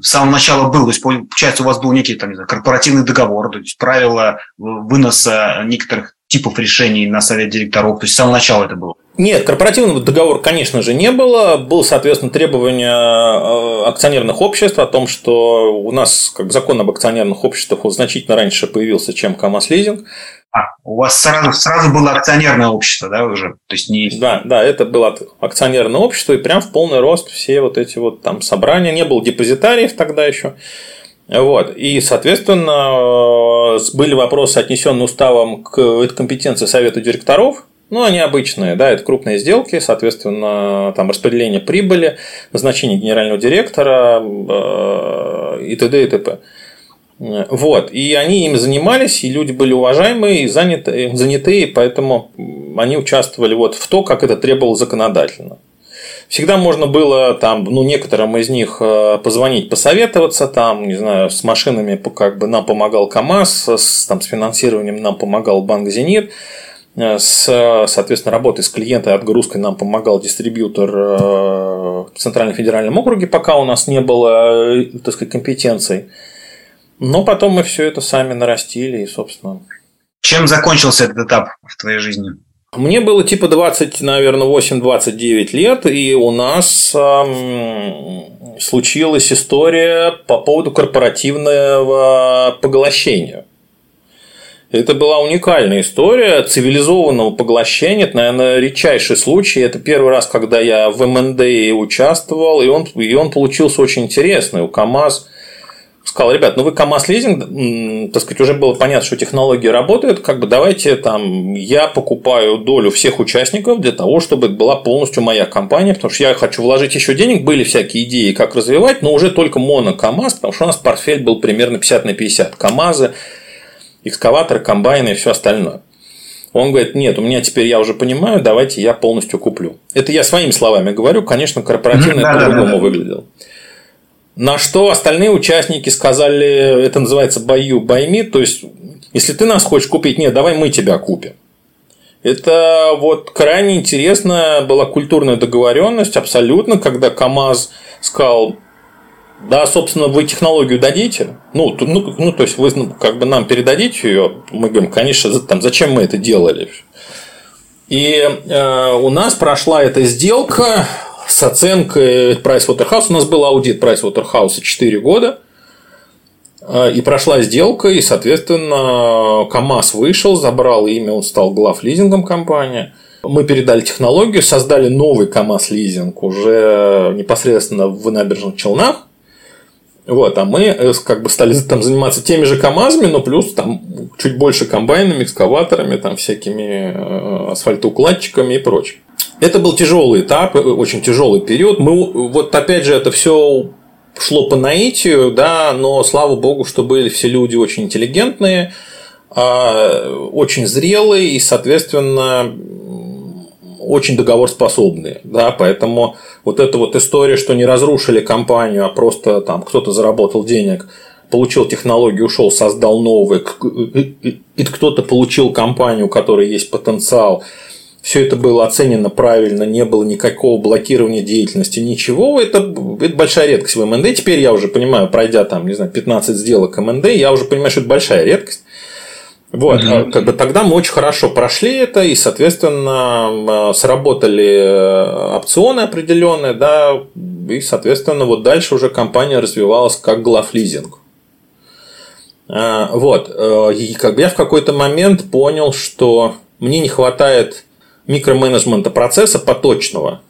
с самого начала был, то есть, получается, у вас был некий там, знаю, корпоративный договор, то есть правила выноса некоторых типов решений на совет директоров, то есть с самого начала это было. Нет, корпоративного договора, конечно же, не было. Было, соответственно, требование э, акционерных обществ о том, что у нас как закон об акционерных обществах он значительно раньше появился, чем КАМАЗ лизинг. А, у вас сразу, сразу было акционерное общество, да, уже? То есть не... Да, да, это было акционерное общество, и прям в полный рост все вот эти вот там собрания. Не было депозитариев тогда еще. Вот. И, соответственно, э, были вопросы, отнесенные уставом к компетенции Совета директоров, ну, они обычные, да, это крупные сделки, соответственно, там распределение прибыли, назначение генерального директора э, и т.д. и т.п. Вот. И они им занимались, и люди были уважаемые и заняты, занятые, поэтому они участвовали вот в то, как это требовало законодательно. Всегда можно было там, ну, некоторым из них э, позвонить, посоветоваться, там, не знаю, с машинами как бы нам помогал КАМАЗ, с, там, с финансированием нам помогал Банк «Зенит», Э, с, соответственно, работой с клиентой отгрузкой нам помогал дистрибьютор э, в Центральном федеральном округе, пока у нас не было, так сказать, компетенций. Но потом мы все это сами нарастили и, собственно... Чем закончился этот этап в твоей жизни? Мне было типа 20, наверное, 8-29 лет, и у нас эм, случилась история по поводу корпоративного поглощения. Это была уникальная история цивилизованного поглощения. Это, наверное, редчайший случай. Это первый раз, когда я в МНД участвовал, и он, и он получился очень интересный. У КАМАЗ сказал, ребят, ну вы КАМАЗ лизинг, так сказать, уже было понятно, что технологии работают, как бы давайте там я покупаю долю всех участников для того, чтобы это была полностью моя компания, потому что я хочу вложить еще денег, были всякие идеи, как развивать, но уже только моно КАМАЗ, потому что у нас портфель был примерно 50 на 50. КАМАЗы, экскаваторы, комбайны и все остальное. Он говорит, нет, у меня теперь я уже понимаю, давайте я полностью куплю. Это я своими словами говорю, конечно, корпоративно это по-другому выглядело. На что остальные участники сказали, это называется бою байми, то есть, если ты нас хочешь купить, нет, давай мы тебя купим. Это вот крайне интересная была культурная договоренность, абсолютно, когда КАМАЗ сказал, да, собственно, вы технологию дадите, ну, ну, ну то есть вы как бы нам передадите ее, мы говорим, конечно, там, зачем мы это делали. И э, у нас прошла эта сделка, с оценкой Pricewaterhouse. У нас был аудит Pricewaterhouse 4 года. А, и прошла сделка, и, соответственно, КАМАЗ вышел, забрал имя, он стал глав лизингом компании. Мы передали технологию, создали новый КАМАЗ лизинг уже непосредственно в набережных Челнах. Вот, а мы э, как бы стали там заниматься теми же КАМАЗами, но плюс там чуть больше комбайнами, экскаваторами, там всякими э, асфальтоукладчиками и прочим. Это был тяжелый этап, э, очень тяжелый период. Мы, вот опять же, это все шло по наитию, да, но слава богу, что были все люди очень интеллигентные, а, очень зрелые и, соответственно, очень договорспособные. Да, поэтому вот эта вот история, что не разрушили компанию, а просто там кто-то заработал денег, получил технологию, ушел, создал новый, и кто-то получил компанию, у которой есть потенциал, все это было оценено правильно, не было никакого блокирования деятельности, ничего. Это, это большая редкость в МНД. Теперь я уже понимаю, пройдя там, не знаю, 15 сделок МНД, я уже понимаю, что это большая редкость. Вот, угу. как бы тогда мы очень хорошо прошли это, и, соответственно, сработали э, опционы определенные, да, и, соответственно, вот дальше уже компания развивалась как главлизинг. А, вот, э, и как бы я в какой-то момент понял, что мне не хватает микроменеджмента процесса поточного,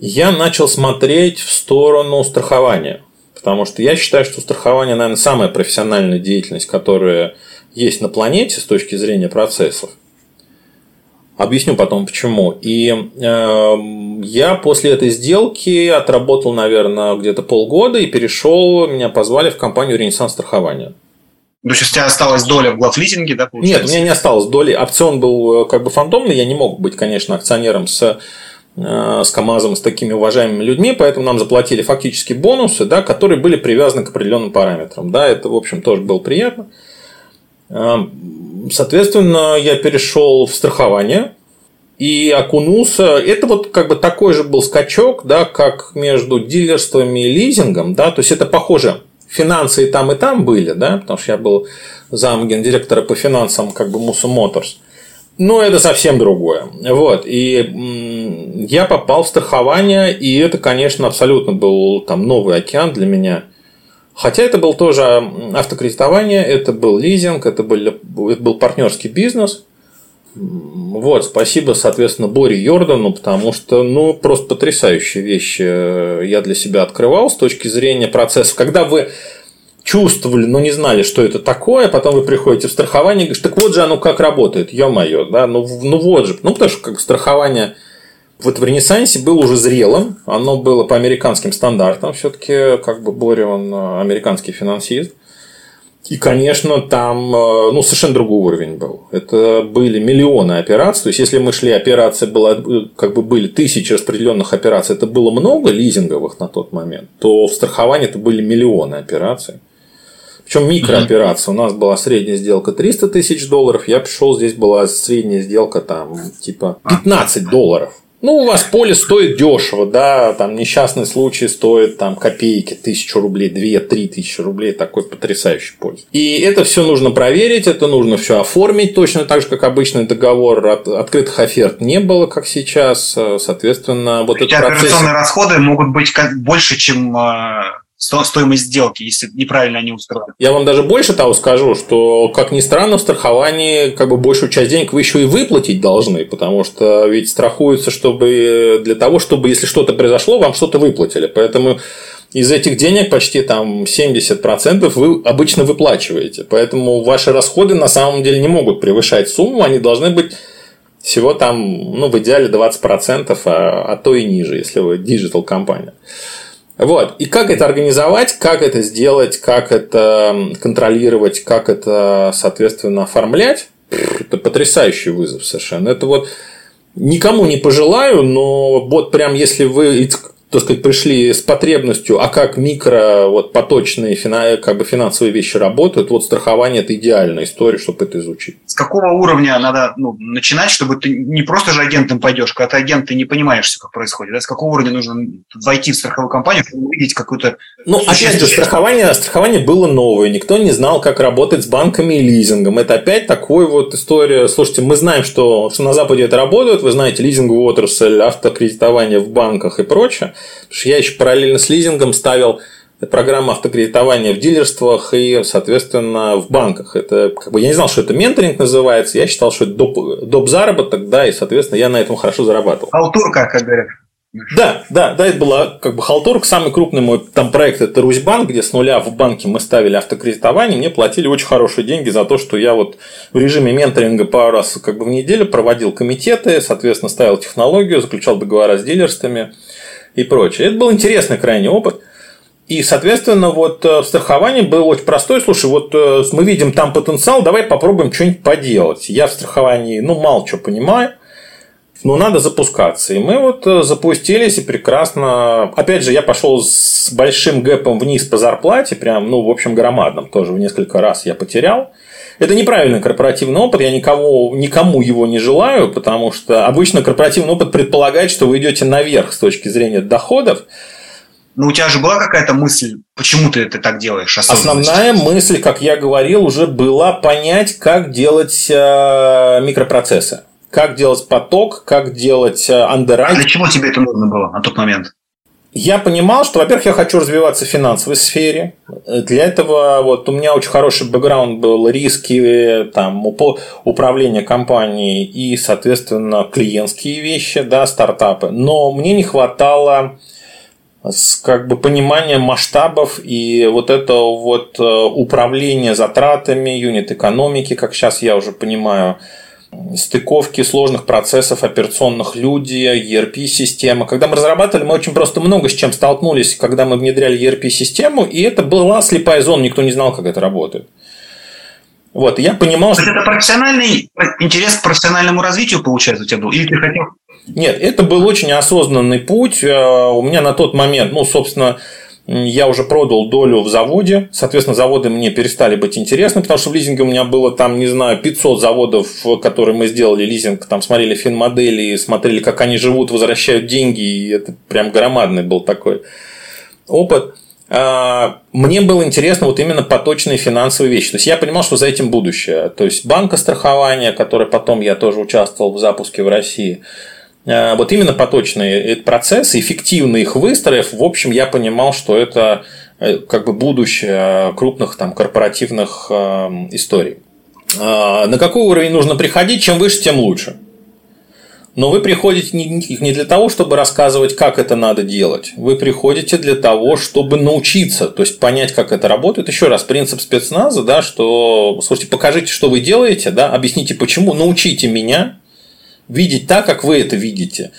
я начал смотреть в сторону страхования. Потому что я считаю, что страхование, наверное, самая профессиональная деятельность, которая есть на планете с точки зрения процессов. Объясню потом почему. И э, я после этой сделки отработал, наверное, где-то полгода и перешел, меня позвали в компанию Ренессанс страхования. То есть, у тебя осталась доля в главлизинге, да, получается? Нет, у меня не осталось доли. Опцион был э, как бы фантомный, я не мог быть, конечно, акционером с э, с КАМАЗом, с такими уважаемыми людьми, поэтому нам заплатили фактически бонусы, да, которые были привязаны к определенным параметрам. Да, это, в общем, тоже было приятно. Э, соответственно, я перешел в страхование и окунулся. Это вот как бы такой же был скачок, да, как между дилерствами и лизингом. Да, то есть это похоже финансы и там, и там были, да, потому что я был зам гендиректора по финансам как бы Муса Моторс. Но это совсем другое. Вот. И я попал в страхование, и это, конечно, абсолютно был там новый океан для меня. Хотя это был тоже автокредитование, это был лизинг, это был, это был партнерский бизнес. Вот, спасибо, соответственно, Боре Йордану, потому что, ну, просто потрясающие вещи э, я для себя открывал с точки зрения процесса. Когда вы чувствовали, но не знали, что это такое, потом вы приходите в страхование и говорите, так вот же оно как работает, ё-моё, да, ну, ну вот же, ну, потому что как страхование вот в Ренессансе было уже зрелым, оно было по американским стандартам, все-таки как бы Боря, он э, американский финансист, и, конечно, там э, ну, совершенно другой уровень был. Это были миллионы операций. То есть, если мы шли, операции была, как бы были тысячи распределенных операций, это было много лизинговых на тот момент, то в страховании это были миллионы операций. Причем микрооперация. У нас была средняя сделка 300 тысяч долларов. Я пришел, здесь была средняя сделка там типа 15 долларов. Ну, у вас поле стоит дешево, да, там несчастный случай стоит там копейки, тысячу рублей, две-три тысячи рублей, такой потрясающий поле. И это все нужно проверить, это нужно все оформить, точно так же, как обычный договор, от, открытых оферт не было, как сейчас, соответственно, вот этот процесс... операционные расходы могут быть больше, чем а, стоимость сделки, если неправильно они устроены. Я вам даже больше того скажу, что, как ни странно, в страховании как бы большую часть денег вы еще и выплатить должны, потому что ведь страхуется, чтобы для того, чтобы если что-то произошло, вам что-то выплатили. Поэтому из этих денег почти там 70% вы обычно выплачиваете. Поэтому ваши расходы на самом деле не могут превышать сумму, они должны быть всего там, ну, в идеале 20%, а, а то и ниже, если вы digital компания. Вот. И как это организовать, как это сделать, как это контролировать, как это, соответственно, оформлять, это потрясающий вызов совершенно. Это вот никому не пожелаю, но вот прям если вы так сказать, пришли с потребностью, а как микро, вот поточные как бы финансовые вещи работают, вот страхование – это идеальная история, чтобы это изучить. С какого уровня надо ну, начинать, чтобы ты не просто же агентом пойдешь, когда ты агент, ты не понимаешь, все как происходит, да? с какого уровня нужно войти в страховую компанию, чтобы увидеть какую-то… Ну, опять же, страхование, страхование было новое, никто не знал, как работать с банками и лизингом. Это опять такой вот история. Слушайте, мы знаем, что, что на Западе это работает, вы знаете лизинговую отрасль, автокредитование в банках и прочее. Потому что я еще параллельно с лизингом ставил программу автокредитования в дилерствах и, соответственно, в банках. Это, как бы, я не знал, что это менторинг называется, я считал, что это доп, доп заработок, да, и, соответственно, я на этом хорошо зарабатывал. Халтурка, как говорят. Да, да, да, это была как бы халтурка. Самый крупный мой там проект это Русьбанк, где с нуля в банке мы ставили автокредитование. Мне платили очень хорошие деньги за то, что я вот в режиме менторинга пару раз как бы в неделю проводил комитеты, соответственно, ставил технологию, заключал договора с дилерствами и прочее. Это был интересный крайний опыт. И, соответственно, вот э, в страховании был очень простой. Слушай, вот э, мы видим там потенциал, давай попробуем что-нибудь поделать. Я в страховании, ну, мало что понимаю, но надо запускаться. И мы вот э, запустились и прекрасно... Опять же, я пошел с большим гэпом вниз по зарплате, прям, ну, в общем, громадным. Тоже в несколько раз я потерял. Это неправильный корпоративный опыт, я никого, никому его не желаю, потому что обычно корпоративный опыт предполагает, что вы идете наверх с точки зрения доходов. Но у тебя же была какая-то мысль, почему ты это так делаешь? Основная мысль, как я говорил, уже была понять, как делать э, микропроцессы. Как делать поток, как делать андеррайт. А для чего тебе это нужно было на тот момент? Я понимал, что, во-первых, я хочу развиваться в финансовой сфере. Для этого вот у меня очень хороший бэкграунд был риски, там, управление компанией и, соответственно, клиентские вещи, да, стартапы. Но мне не хватало как бы понимания масштабов и вот это вот э, управление затратами, юнит экономики, как сейчас я уже понимаю, стыковки сложных процессов операционных люди, ERP-система. Когда мы разрабатывали, мы очень просто много с чем столкнулись, когда мы внедряли ERP-систему, и это была слепая зона, никто не знал, как это работает. Вот, я понимал, что... Это профессиональный интерес к профессиональному развитию, получается, у тебя был? Или ты хотел... Нет, это был очень осознанный путь. Э, у меня на тот момент, ну, собственно, я уже продал долю в заводе, соответственно, заводы мне перестали быть интересны, потому что в лизинге у меня было там, не знаю, 500 заводов, которые мы сделали лизинг, там смотрели финмодели, смотрели, как они живут, возвращают деньги, и это прям громадный был такой опыт. А, мне было интересно вот именно поточные финансовые вещи. То есть я понимал, что за этим будущее. То есть банкострахование, которое потом я тоже участвовал в запуске в России – Э, вот именно поточные процессы, эффективно их выстроив, в общем, я понимал, что это э, как бы будущее крупных там корпоративных э, историй. На какой уровень нужно приходить? Чем выше, тем лучше. Но вы приходите не для того, чтобы рассказывать, как это надо делать. Вы приходите для того, чтобы научиться, то есть понять, как это работает. Еще раз, принцип спецназа, да, что, слушайте, покажите, что вы делаете, да, объясните почему, научите меня, видеть так, как вы это видите.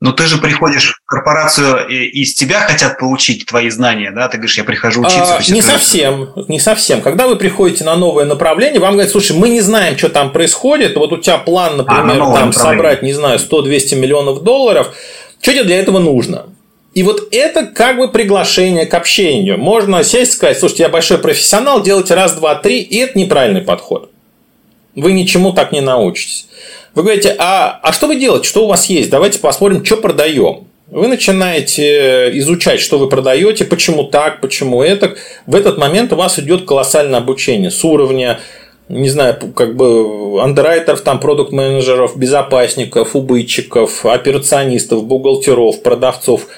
Но ты же приходишь в корпорацию, и из тебя хотят получить твои знания, да? Ты говоришь, я прихожу учиться. А, не совсем, не совсем. Когда вы приходите на новое направление, вам говорят, слушай, мы не знаем, что там происходит. Вот у тебя план, например, а, там собрать, не знаю, 100-200 миллионов долларов. Что тебе для этого нужно? И вот это как бы приглашение к общению. Можно сесть и сказать, слушайте, я большой профессионал, делайте раз, два, три, и это неправильный подход. Вы ничему так не научитесь. Вы говорите, а, а что вы делаете, что у вас есть? Давайте посмотрим, что продаем. Вы начинаете изучать, что вы продаете, почему так, почему это. В этот момент у вас идет колоссальное обучение с уровня не знаю, как бы андеррайтеров, там, продукт-менеджеров, безопасников, убытчиков, операционистов, бухгалтеров, продавцов.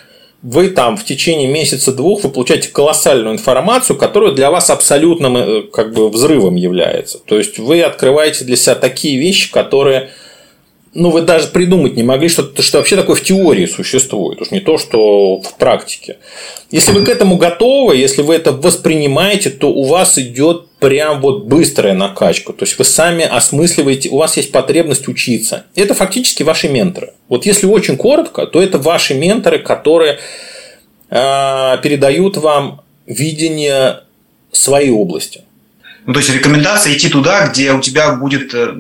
Вы там в течение месяца-двух вы получаете колоссальную информацию, которая для вас абсолютным э, как бы взрывом является. То есть вы открываете для себя такие вещи, которые ну, вы даже придумать не могли, что, что вообще такое в теории существует, уж не то, что в практике. Если вы к этому готовы, если вы это воспринимаете, то у вас идет прям вот быстрая накачка. То есть вы сами осмысливаете, у вас есть потребность учиться. Это фактически ваши менторы. Вот если очень коротко, то это ваши менторы, которые э, передают вам видение своей области. Ну, то есть рекомендация идти туда, где у тебя будет, э,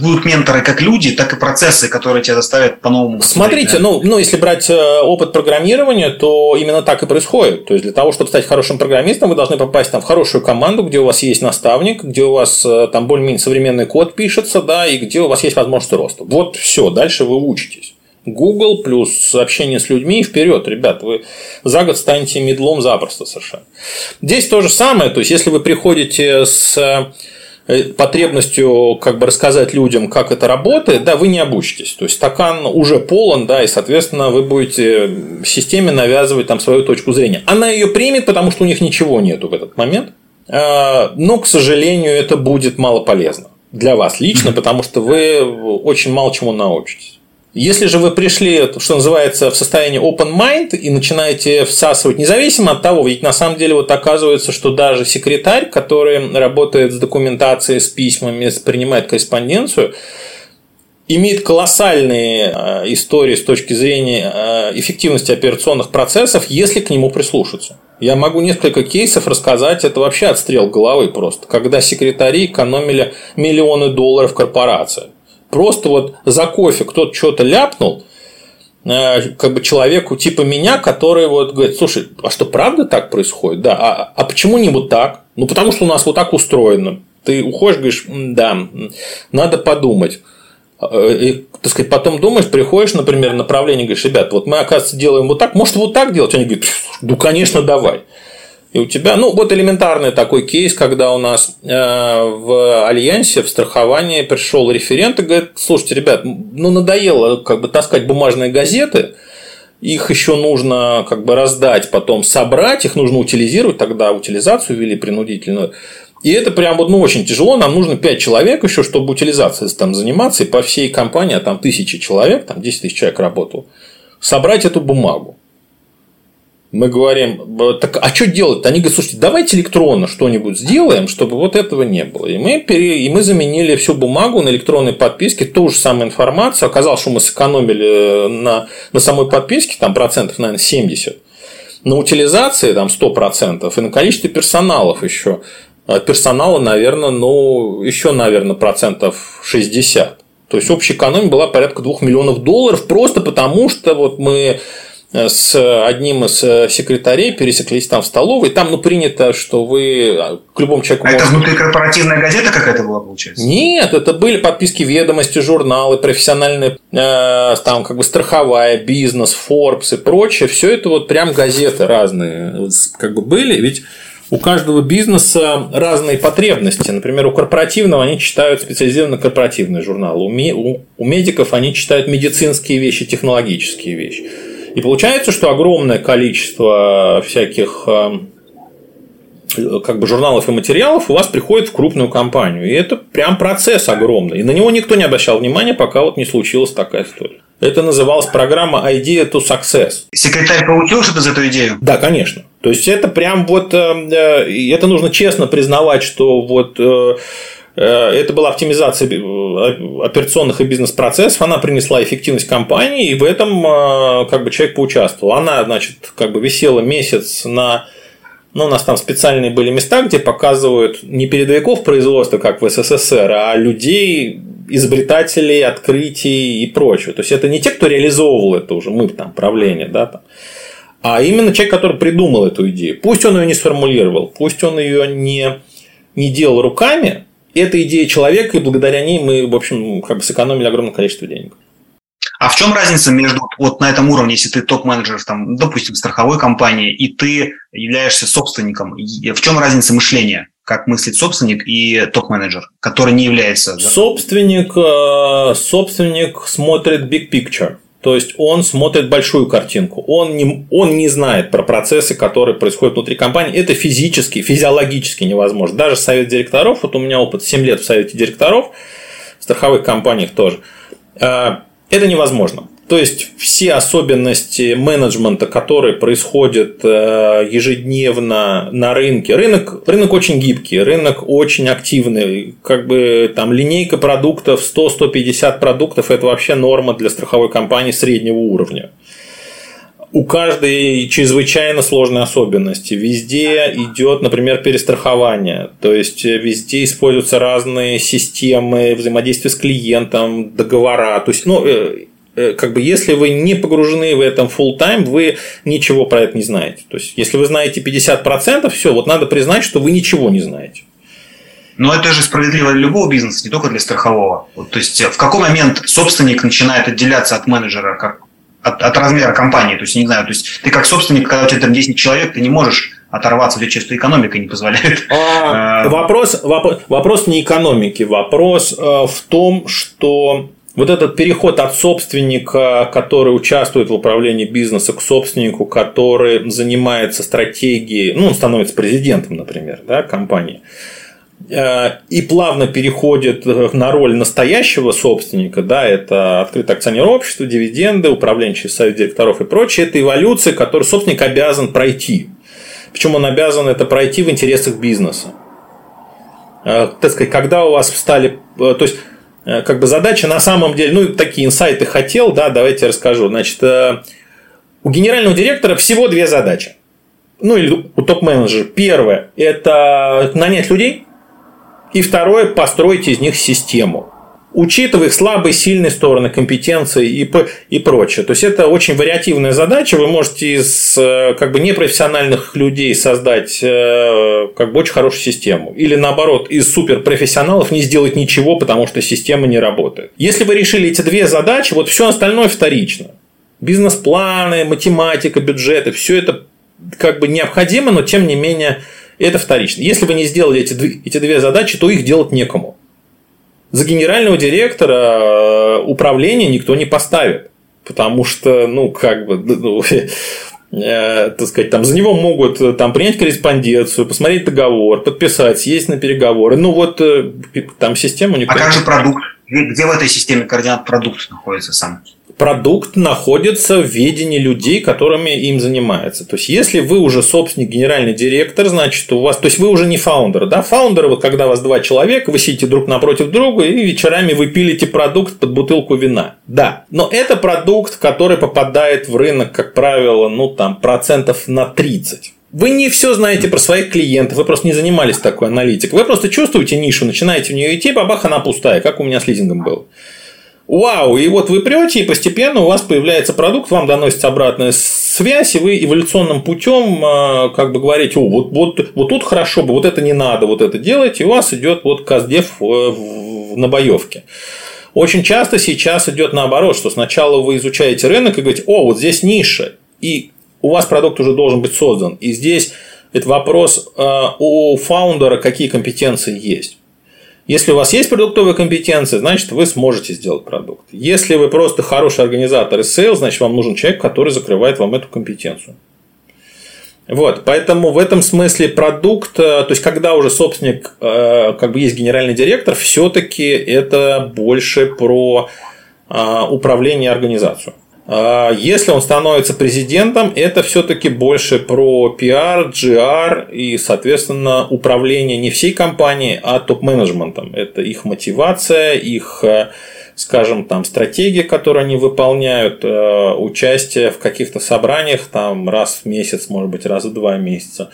будут менторы как люди, так и процессы, которые тебя заставят по-новому. Смотрите, да? ну, ну, если брать э, опыт программирования, то именно так и происходит. То есть для того, чтобы стать хорошим программистом, вы должны попасть там, в хорошую команду, где у вас есть наставник, где у вас э, там более-менее современный код пишется, да, и где у вас есть возможность роста. Вот все, дальше вы учитесь. Google плюс общение с людьми вперед, ребят, вы за год станете медлом запросто совершенно. Здесь то же самое, то есть если вы приходите с э, потребностью как бы рассказать людям, как это работает, да, вы не обучитесь. То есть стакан уже полон, да, и, соответственно, вы будете системе навязывать там свою точку зрения. Она ее примет, потому что у них ничего нету в этот момент. А, но, к сожалению, это будет мало полезно для вас лично, потому что вы очень мало чему научитесь. Если же вы пришли, что называется, в состоянии open mind и начинаете всасывать, независимо от того, ведь на самом деле вот оказывается, что даже секретарь, который работает с документацией, с письмами, принимает корреспонденцию, имеет колоссальные э, истории с точки зрения э, эффективности операционных процессов, если к нему прислушаться. Я могу несколько кейсов рассказать, это вообще отстрел головы просто, когда секретари экономили миллионы долларов корпорации просто вот за кофе кто-то что-то ляпнул, э, как бы человеку типа меня, который вот говорит, слушай, а что правда так происходит? Да, а, а почему не вот так? Ну, потому что у нас вот так устроено. Ты уходишь, говоришь, да, надо подумать. Э, и, так сказать, потом думаешь, приходишь, например, направление, говоришь, ребят, вот мы, оказывается, делаем вот так, может, вот так делать? Они говорят, ну, конечно, давай. И у тебя, ну, вот элементарный такой кейс, когда у нас э, в Альянсе, в страховании пришел референт и говорит, слушайте, ребят, ну, надоело как бы таскать бумажные газеты, их еще нужно как бы раздать, потом собрать, их нужно утилизировать, тогда утилизацию ввели принудительную. И это прям вот ну, очень тяжело, нам нужно 5 человек еще, чтобы утилизацией там заниматься, и по всей компании, а там тысячи человек, там 10 тысяч человек работал, собрать эту бумагу мы говорим, так а что делать? Они говорят, слушайте, давайте электронно что-нибудь сделаем, чтобы вот этого не было. И мы, пере... и мы заменили всю бумагу на электронной подписке, ту же самую информацию. Оказалось, что мы сэкономили на, на самой подписке там процентов, наверное, 70. На утилизации там 100% и на количестве персоналов еще. А персонала, наверное, ну, еще, наверное, процентов 60. То есть общая экономия была порядка 2 миллионов долларов просто потому, что вот мы с одним из э, секретарей пересеклись там в столовой. Там, ну, принято, что вы а, к любому человеку... А можете... это внутрикорпоративная газета какая-то была, получается? Нет, это были подписки ведомости, журналы, профессиональные, э, там, как бы страховая, бизнес, Forbes и прочее. Все это вот прям газеты разные как бы были. Ведь у каждого бизнеса разные потребности. Например, у корпоративного они читают специализированный корпоративный журнал. У медиков они читают медицинские вещи, технологические вещи. И получается, что огромное количество всяких э, как бы журналов и материалов у вас приходит в крупную компанию. И это прям процесс огромный. И на него никто не обращал внимания, пока вот не случилась такая история. Это называлась программа Idea to Success. Секретарь получил что-то за эту идею? Да, конечно. То есть это прям вот, э, э, это нужно честно признавать, что вот Э, это была оптимизация э, операционных и бизнес-процессов, она принесла эффективность компании, и в этом э, как бы человек поучаствовал. Она, значит, как бы висела месяц на ну, у нас там специальные были места, где показывают не передовиков производства, как в СССР, а людей, изобретателей, открытий и прочего. То есть это не те, кто реализовывал это уже, мы там правление, да, там, а именно человек, который придумал эту идею. Пусть он ее не сформулировал, пусть он ее не, не делал руками, это идея человека, и благодаря ней мы, в общем, как бы сэкономили огромное количество денег. А в чем разница между вот на этом уровне, если ты топ-менеджер, там, допустим, страховой компании, и ты являешься собственником? В чем разница мышления? Как мыслит собственник и топ-менеджер, который не является? Да? Собственник, э, собственник смотрит big picture. То есть он смотрит большую картинку. Он не, он не знает про процессы, которые происходят внутри компании. Это физически, физиологически невозможно. Даже совет директоров, вот у меня опыт 7 лет в совете директоров, в страховых компаниях тоже. Это невозможно. То есть все особенности менеджмента, которые происходят э, ежедневно на рынке. Рынок, рынок очень гибкий, рынок очень активный. Как бы там линейка продуктов 100-150 продуктов – это вообще норма для страховой компании среднего уровня. У каждой чрезвычайно сложные особенности. Везде идет, например, перестрахование. То есть везде используются разные системы взаимодействия с клиентом, договора. То есть, ну, э, как бы если вы не погружены в этом full time, вы ничего про это не знаете. То есть, если вы знаете 50%, все, вот надо признать, что вы ничего не знаете. Но это же справедливо для любого бизнеса, не только для страхового. Вот, то есть, в какой момент собственник начинает отделяться от менеджера, как от, от размера компании? То есть, не знаю, то есть, ты как собственник, когда у тебя там 10 человек, ты не можешь оторваться, у тебя чисто экономика не позволяет. А, *laughs* вопрос, вопрос, вопрос не экономики, вопрос э, в том, что вот этот переход от собственника, который участвует в управлении бизнеса, к собственнику, который занимается стратегией, ну, он становится президентом, например, да, компании, э, и плавно переходит на роль настоящего собственника, да, это открытое акционерное общество, дивиденды, управленческий совет директоров и прочее, это эволюция, которую собственник обязан пройти. Причем он обязан это пройти в интересах бизнеса. Э, так сказать, когда у вас встали, э, то есть Э, как бы задача на самом деле, ну, такие инсайты хотел, да, давайте расскажу. Значит, э, у генерального директора всего две задачи. Ну, или у топ-менеджера. Первое – это нанять людей. И второе – построить из них систему учитывая их слабые, сильные стороны, компетенции и, и прочее. То есть это очень вариативная задача. Вы можете из э, как бы непрофессиональных людей создать э, как бы очень хорошую систему. Или наоборот, из суперпрофессионалов не сделать ничего, потому что система не работает. Если вы решили эти две задачи, вот все остальное вторично. Бизнес-планы, математика, бюджеты, все это как бы необходимо, но тем не менее это вторично. Если вы не сделали эти, эти две задачи, то их делать некому за генерального директора э, управления никто не поставит. Потому что, ну, как бы, ну, *laughs* э, так сказать, там за него могут э, там принять корреспонденцию, посмотреть договор, подписать, съездить на переговоры. Ну вот э, там систему никто. А как же продукт? Где в этой системе координат продукт находится сам? Продукт находится в ведении людей, которыми им занимается. То есть, если вы уже собственник, генеральный директор, значит, у вас, то есть, вы уже не founder, да, founder, вот когда у вас два человека, вы сидите друг напротив друга и вечерами вы пилите продукт под бутылку вина. Да, но это продукт, который попадает в рынок, как правило, ну, там, процентов на 30. Вы не все знаете про своих клиентов, вы просто не занимались такой аналитикой. Вы просто чувствуете нишу, начинаете в нее идти, бабах, она пустая, как у меня с лизингом было. Вау, и вот вы прете, и постепенно у вас появляется продукт, вам доносится обратная связь, и вы эволюционным путем а, как бы говорите, о, вот, вот, вот тут хорошо бы, вот это не надо, вот это делать, и у вас идет вот каздев э, на боевке. Очень часто сейчас идет наоборот, что сначала вы изучаете рынок и говорите, о, вот здесь ниша, и у вас продукт уже должен быть создан. И здесь это вопрос а, у фаундера, какие компетенции есть. Если у вас есть продуктовая компетенция, значит, вы сможете сделать продукт. Если вы просто хороший организатор и sale, значит, вам нужен человек, который закрывает вам эту компетенцию. Вот, поэтому в этом смысле продукт, э, то есть когда уже собственник, э, как бы есть генеральный директор, все-таки это больше про э, управление организацией. А если он становится президентом, это все-таки больше про пиар, GR и, соответственно, управление не всей компанией, а топ-менеджментом. Это их мотивация, их э, скажем, там, стратегия, которую они выполняют, э, участие в каких-то собраниях там раз в месяц, может быть, раз в два месяца.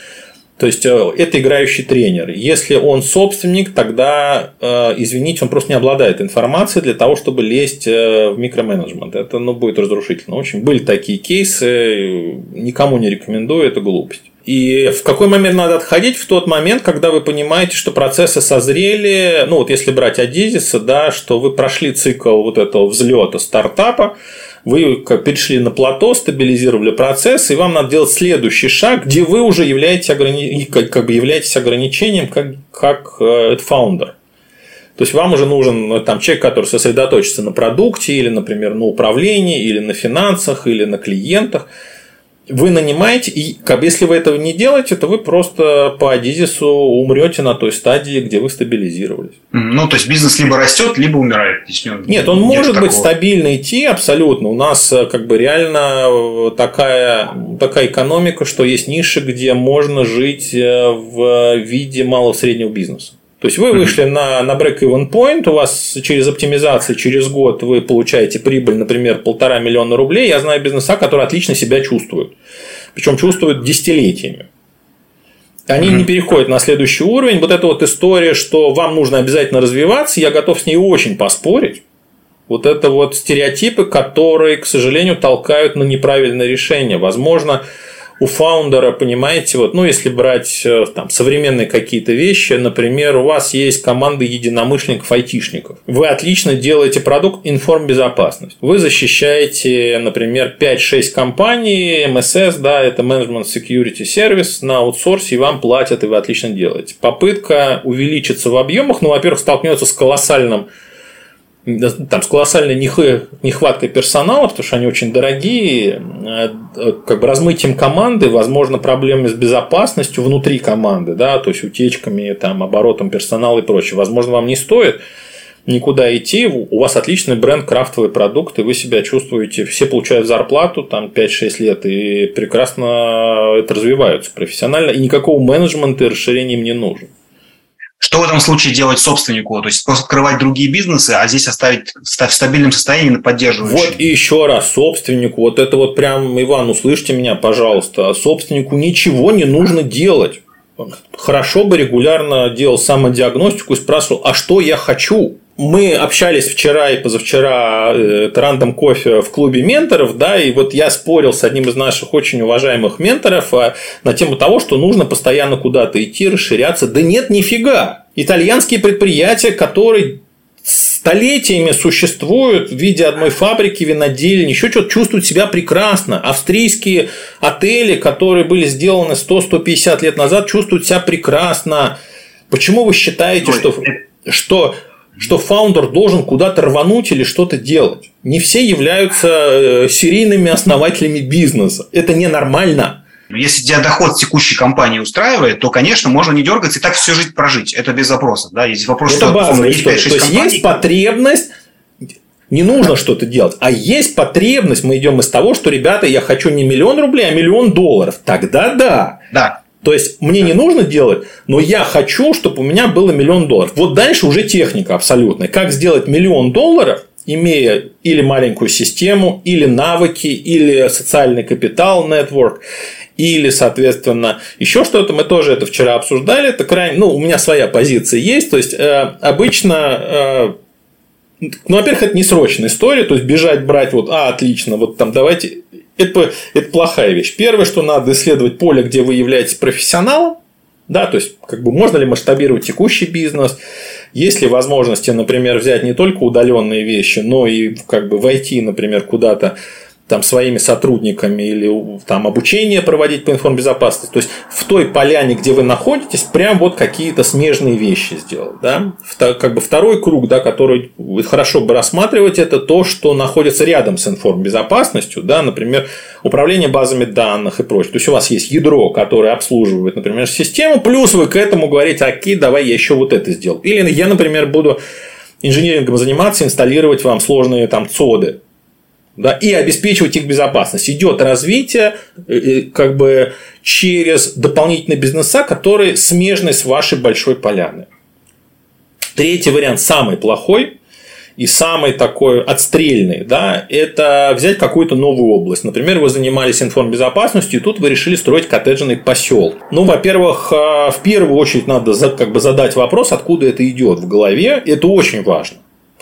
То есть э, это играющий тренер. Если он собственник, тогда, э, извините, он просто не обладает информацией для того, чтобы лезть э, в микроменеджмент. Это ну, будет разрушительно. Очень были такие кейсы, никому не рекомендую, это глупость. И в какой момент надо отходить? В тот момент, когда вы понимаете, что процессы созрели, ну вот если брать Адизиса, да, что вы прошли цикл вот этого взлета стартапа, вы перешли на плато, стабилизировали процесс, и вам надо делать следующий шаг, где вы уже являетесь, ограни... как бы являетесь ограничением как, как э, фаундер. То есть вам уже нужен ну, там, человек, который сосредоточится на продукте, или, например, на управлении, или на финансах, или на клиентах. Вы нанимаете, и если вы этого не делаете, то вы просто по Адизису умрете на той стадии, где вы стабилизировались. Ну, то есть бизнес либо растет, либо умирает. Нет, он может такого. быть стабильно идти абсолютно. У нас э, как бы реально э, такая, такая экономика, что есть ниши, где можно жить э, в виде малого-среднего бизнеса. То есть вы вышли на, на break-even point, у вас через оптимизацию через год вы получаете прибыль, например, полтора миллиона рублей. Я знаю бизнеса, которые отлично себя чувствуют. Причем чувствуют десятилетиями. Они не переходят на следующий уровень. Вот эта вот история, что вам нужно обязательно развиваться, я готов с ней очень поспорить. Вот это вот стереотипы, которые, к сожалению, толкают на неправильное решение. Возможно, у фаундера, понимаете, вот, ну, если брать э, там, современные какие-то вещи, например, у вас есть команда единомышленников, айтишников. Вы отлично делаете продукт информбезопасность. Вы защищаете, например, 5-6 компаний, МСС, да, это Management Security Service на аутсорсе, и вам платят, и вы отлично делаете. Попытка увеличиться в объемах, ну, во-первых, столкнется с колоссальным там, с колоссальной нехваткой персонала, потому что они очень дорогие, э, как бы размытием команды, возможно, проблемы с безопасностью внутри команды, да, то есть утечками, там, оборотом персонала и прочее. Возможно, вам не стоит никуда идти, у вас отличный бренд, крафтовый продукт, и вы себя чувствуете, все получают зарплату там 5-6 лет и прекрасно это развиваются профессионально, и никакого менеджмента и расширения им не нужно. Что в этом случае делать собственнику? То есть просто открывать другие бизнесы, а здесь оставить в стабильном состоянии на поддерживающем. Вот и еще раз, собственнику, вот это вот прям, Иван, услышьте меня, пожалуйста, собственнику ничего не нужно делать. Хорошо бы регулярно делал самодиагностику и спрашивал, а что я хочу? Мы общались вчера и позавчера э, рандом кофе в клубе менторов, да, и вот я спорил с одним из наших очень уважаемых менторов а, на тему того, что нужно постоянно куда-то идти, расширяться. Да нет, нифига. Итальянские предприятия, которые столетиями существуют в виде одной фабрики, винодельни, еще что-то чувствуют себя прекрасно. Австрийские отели, которые были сделаны 100-150 лет назад, чувствуют себя прекрасно. Почему вы считаете, что, что что фаундер должен куда-то рвануть или что-то делать. Не все являются э, серийными основателями бизнеса. Это ненормально. Если тебя доход текущей компании устраивает, то, конечно, можно не дергаться и так всю жизнь прожить. Это без вопросов. Да? Есть вопрос, Это что базовая история. То есть компаний... есть потребность не нужно что-то делать. А есть потребность, мы идем из того, что, ребята, я хочу не миллион рублей, а миллион долларов. Тогда да. Да. То есть мне не нужно делать, но я хочу, чтобы у меня было миллион долларов. Вот дальше уже техника абсолютная. Как сделать миллион долларов, имея или маленькую систему, или навыки, или социальный капитал, network, или, соответственно, еще что-то. Мы тоже это вчера обсуждали. Это крайне, ну, у меня своя позиция есть. То есть, э, обычно э, ну, во-первых, это не срочная история, то есть бежать, брать, вот, а, отлично, вот там давайте это, это плохая вещь. Первое, что надо исследовать поле, где вы являетесь профессионалом, да, то есть, как бы можно ли масштабировать текущий бизнес, есть ли возможности, например, взять не только удаленные вещи, но и как бы войти, например, куда-то там, своими сотрудниками или там, обучение проводить по информбезопасности. То есть, в той поляне, где вы находитесь, прям вот какие-то смежные вещи сделать. Да? Как бы второй круг, да, который хорошо бы рассматривать, это то, что находится рядом с информбезопасностью, да, например, управление базами данных и прочее. То есть, у вас есть ядро, которое обслуживает, например, систему, плюс вы к этому говорите, окей, давай я еще вот это сделал. Или я, например, буду инженерингом заниматься, инсталлировать вам сложные там цоды да, и обеспечивать их безопасность. Идет развитие э, э, как бы через дополнительные бизнеса, которые смежны с вашей большой поляной. Третий вариант, самый плохой и самый такой отстрельный, да, это взять какую-то новую область. Например, вы занимались информбезопасностью, и тут вы решили строить коттеджный посел. Ну, во-первых, э, в первую очередь надо как бы задать вопрос, откуда это идет в голове. Это очень важно.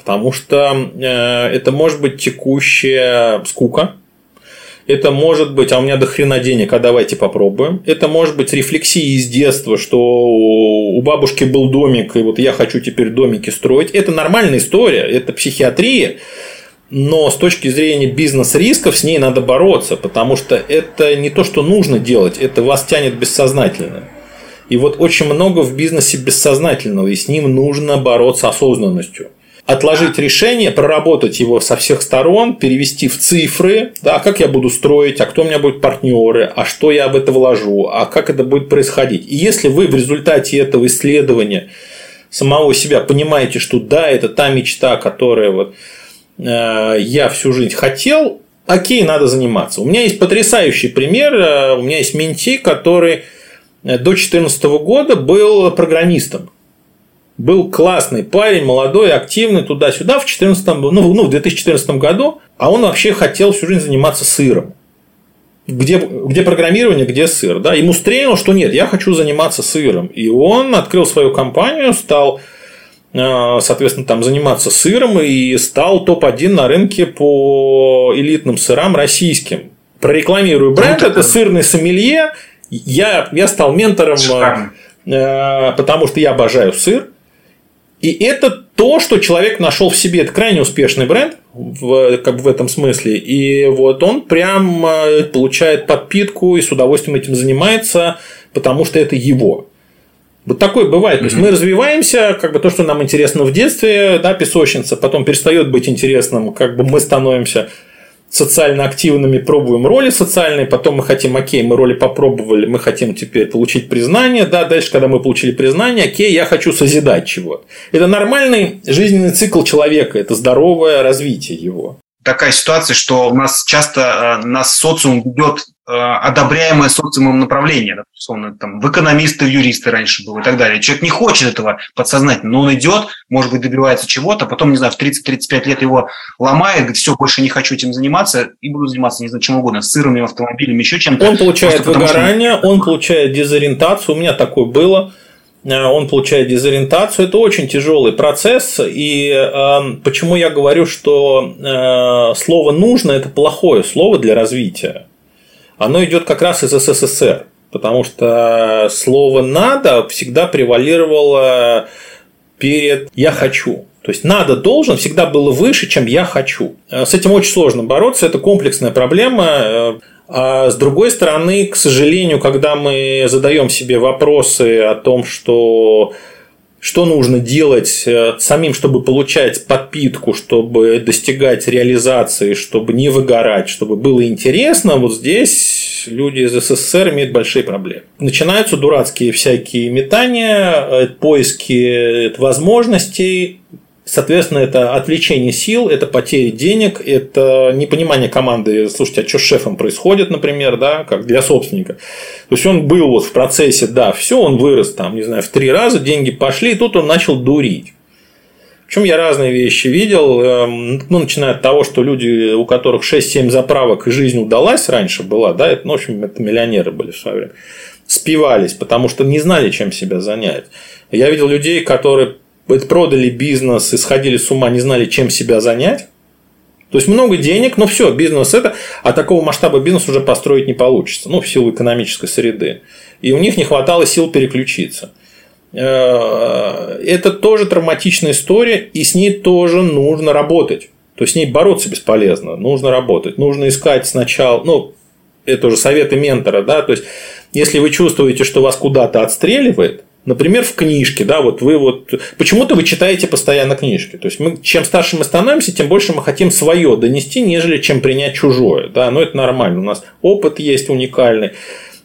Потому что э, это может быть текущая скука, это может быть, а у меня до хрена денег, а давайте попробуем. Это может быть рефлексия из детства, что у бабушки был домик, и вот я хочу теперь домики строить. Это нормальная история, это психиатрия. Но с точки зрения бизнес-рисков с ней надо бороться, потому что это не то, что нужно делать, это вас тянет бессознательно. И вот очень много в бизнесе бессознательного, и с ним нужно бороться осознанностью. Отложить решение, проработать его со всех сторон, перевести в цифры, да, как я буду строить, а кто у меня будут партнеры, а что я в это вложу, а как это будет происходить. И если вы в результате этого исследования самого себя понимаете, что да, это та мечта, которая вот э, я всю жизнь хотел, окей, надо заниматься. У меня есть потрясающий пример, э, у меня есть менти, который э, до 2014 года был программистом был классный парень, молодой, активный, туда-сюда, в, 14, ну, ну, в 2014 году, а он вообще хотел всю жизнь заниматься сыром. Где, где программирование, где сыр. Да? Ему стрельнуло, что нет, я хочу заниматься сыром. И он открыл свою компанию, стал э, соответственно, там заниматься сыром и стал топ-1 на рынке по элитным сырам российским. Прорекламирую бренд, это сырный сомелье. Я, я стал ментором, э, потому что я обожаю сыр. И это то, что человек нашел в себе. Это крайне успешный бренд в, как бы в этом смысле. И вот он прям э, получает подпитку и с удовольствием этим занимается, потому что это его. Вот такое бывает. То есть мы развиваемся, как бы то, что нам интересно в детстве, да, песочница, потом перестает быть интересным, как бы мы становимся социально активными, пробуем роли социальные, потом мы хотим, окей, мы роли попробовали, мы хотим теперь получить признание, да, дальше, когда мы получили признание, окей, я хочу созидать чего-то. Это нормальный жизненный цикл человека, это здоровое развитие его такая ситуация, что у нас часто э, нас социум ведет одобряемое социумом направление. Условно, там, в экономисты, в юристы раньше было и так далее. Человек не хочет этого подсознательно, но он идет, может быть, добивается чего-то, потом, не знаю, в 30-35 лет его ломает, говорит, все, больше не хочу этим заниматься, и буду заниматься, не знаю, чем угодно, сырами, автомобилями, еще чем-то. Он получает выгорание, что... он получает дезориентацию, у меня такое было – Э, он получает дезориентацию. Это очень тяжелый процесс. И э, почему я говорю, что э, слово нужно это плохое слово для развития. Оно идет как раз из СССР. Потому что слово надо всегда превалировало перед я хочу. То есть надо должен всегда было выше, чем я хочу. Э, с этим очень сложно бороться. Это комплексная проблема. Э, а с другой стороны, к сожалению, когда мы задаем себе вопросы о том, что что нужно делать э, самим, чтобы получать подпитку, чтобы достигать реализации, чтобы не выгорать, чтобы было интересно, вот здесь люди из СССР имеют большие проблемы. Начинаются дурацкие всякие метания, э, поиски возможностей, Соответственно, это отвлечение сил, это потери денег, это непонимание команды, слушайте, а что с шефом происходит, например, да, как для собственника. То есть он был вот в процессе, да, все, он вырос там, не знаю, в три раза, деньги пошли, и тут он начал дурить. Причем я разные вещи видел, эм, ну, начиная от того, что люди, у которых 6-7 заправок и жизнь удалась раньше была, да, это, ну, в общем, это миллионеры были в свое время, спивались, потому что не знали, чем себя занять. Я видел людей, которые продали бизнес сходили с ума, не знали, чем себя занять. То есть много денег, но все, бизнес это, а такого масштаба бизнес уже построить не получится, ну, в силу экономической среды. И у них не хватало сил переключиться. Э, это тоже травматичная история, и с ней тоже нужно работать. То есть с ней бороться бесполезно, нужно работать, нужно искать сначала, ну, это уже советы ментора, да, то есть если вы чувствуете, что вас куда-то отстреливает, Например, в книжке, да, вот вы вот почему-то вы читаете постоянно книжки. То есть мы чем старше мы становимся, тем больше мы хотим свое донести, нежели чем принять чужое. Да, но это нормально. У нас опыт есть уникальный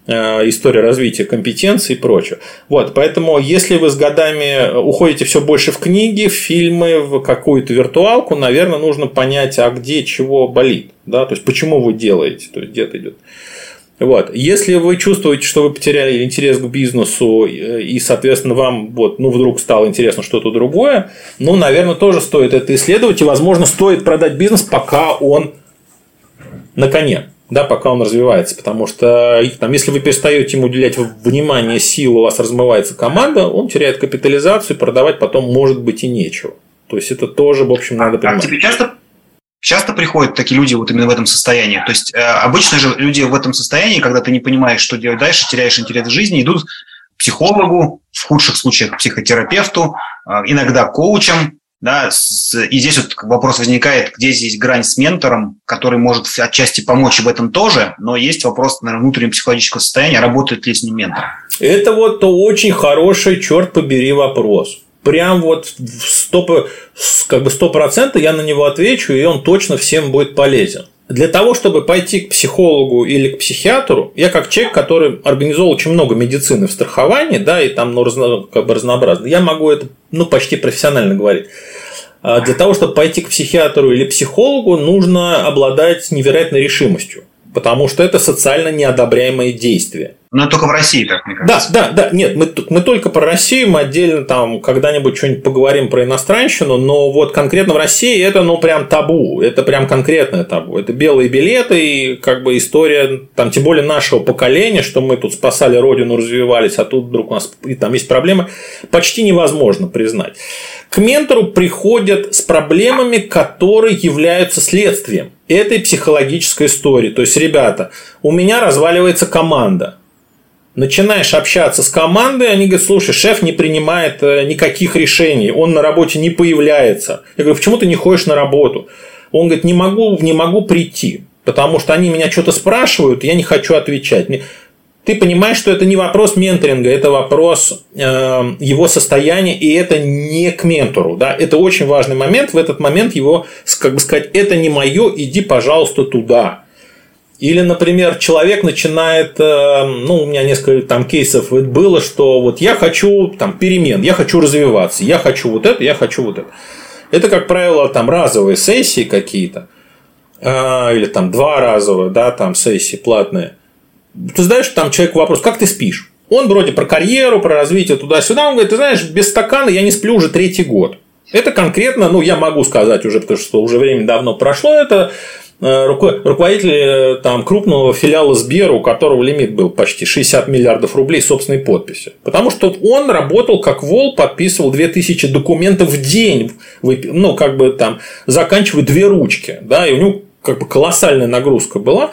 э, история развития компетенций и прочее. Вот, поэтому если вы с годами уходите все больше в книги, в фильмы, в какую-то виртуалку, наверное, нужно понять, а где чего болит, да, то есть почему вы делаете, то есть где-то идет вот. Если вы чувствуете, что вы потеряли интерес к бизнесу и, соответственно, вам вот, ну, вдруг стало интересно что-то другое, ну, наверное, тоже стоит это исследовать, и, возможно, стоит продать бизнес, пока он на коне, да, пока он развивается, потому что там, если вы перестаете ему уделять внимание, силу, у вас размывается команда, он теряет капитализацию, продавать потом может быть и нечего. То есть это тоже, в общем, надо понимать. А тебе часто Часто приходят такие люди вот именно в этом состоянии. То есть э, обычно же люди в этом состоянии, когда ты не понимаешь, что делать дальше, теряешь интерес в жизни, идут к психологу, в худших случаях к психотерапевту, э, иногда коучам, да, с, и здесь вот вопрос возникает, где здесь грань с ментором, который может отчасти помочь в этом тоже, но есть вопрос, наверное, внутреннего психологического состояния, работает ли с ним ментор. Это вот очень хороший, черт побери, вопрос. Прям вот в 100, как бы 100% я на него отвечу, и он точно всем будет полезен. Для того, чтобы пойти к психологу или к психиатру, я как человек, который организовал очень много медицины в страховании, да, и там ну, разно, как бы разнообразно, я могу это ну, почти профессионально говорить. А для того, чтобы пойти к психиатру или психологу, нужно обладать невероятной решимостью потому что это социально неодобряемое действие. Но только в России, так мне кажется. Да, да, да. Нет, мы, мы только про Россию, мы отдельно там когда-нибудь что-нибудь поговорим про иностранщину, но вот конкретно в России это ну прям табу, это прям конкретное табу. Это белые билеты и как бы история, там тем более нашего поколения, что мы тут спасали родину, развивались, а тут вдруг у нас и там есть проблемы, почти невозможно признать. К ментору приходят с проблемами, которые являются следствием этой психологической истории. То есть, ребята, у меня разваливается команда. Начинаешь общаться с командой, они говорят, слушай, шеф не принимает э, никаких решений, он на работе не появляется. Я говорю, почему ты не ходишь на работу? Он говорит, не могу, не могу прийти, потому что они меня что-то спрашивают, я не хочу отвечать ты понимаешь, что это не вопрос менторинга, это вопрос э, его состояния, и это не к ментору. Да? Это очень важный момент. В этот момент его, как бы сказать, это не мое, иди, пожалуйста, туда. Или, например, человек начинает, э, ну, у меня несколько там кейсов было, что вот я хочу там перемен, я хочу развиваться, я хочу вот это, я хочу вот это. Это, как правило, там разовые сессии какие-то, э, или там два разовые, да, там сессии платные – ты знаешь, там человек вопрос, как ты спишь? Он вроде про карьеру, про развитие туда-сюда. Он говорит, ты знаешь, без стакана я не сплю уже третий год. Это конкретно, ну, я могу сказать уже, потому что уже время давно прошло, это э, руководитель э, там, крупного филиала Сбера, у которого лимит был почти 60 миллиардов рублей собственной подписи. Потому что он работал как вол, подписывал 2000 документов в день, ну, как бы там, заканчивая две ручки, да, и у него как бы колоссальная нагрузка была.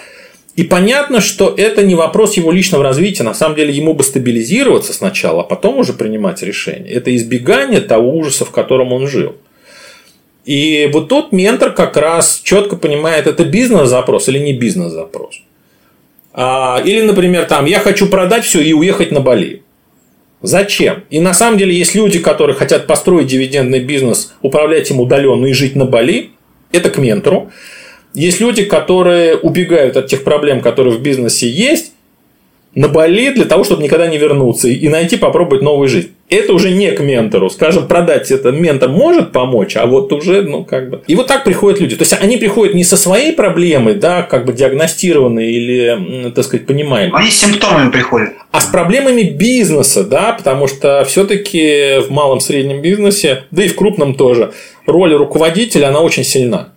И понятно, что это не вопрос его личного развития. На самом деле ему бы стабилизироваться сначала, а потом уже принимать решение. Это избегание того ужаса, в котором он жил. И вот тут ментор как раз четко понимает, это бизнес-запрос или не бизнес-запрос. А, или, например, там, я хочу продать все и уехать на Бали. Зачем? И на самом деле есть люди, которые хотят построить дивидендный бизнес, управлять им удаленно и жить на Бали. Это к ментору. Есть люди, которые убегают от тех проблем, которые в бизнесе есть, на Бали для того, чтобы никогда не вернуться и найти, попробовать новую жизнь. Это уже не к ментору. Скажем, продать это ментор может помочь, а вот уже, ну, как бы. И вот так приходят люди. То есть они приходят не со своей проблемой, да, как бы диагностированные или, так сказать, понимаемые. Они с симптомами приходят. А с проблемами бизнеса, да, потому что все-таки в малом среднем бизнесе, да и в крупном тоже, роль руководителя, она очень сильна.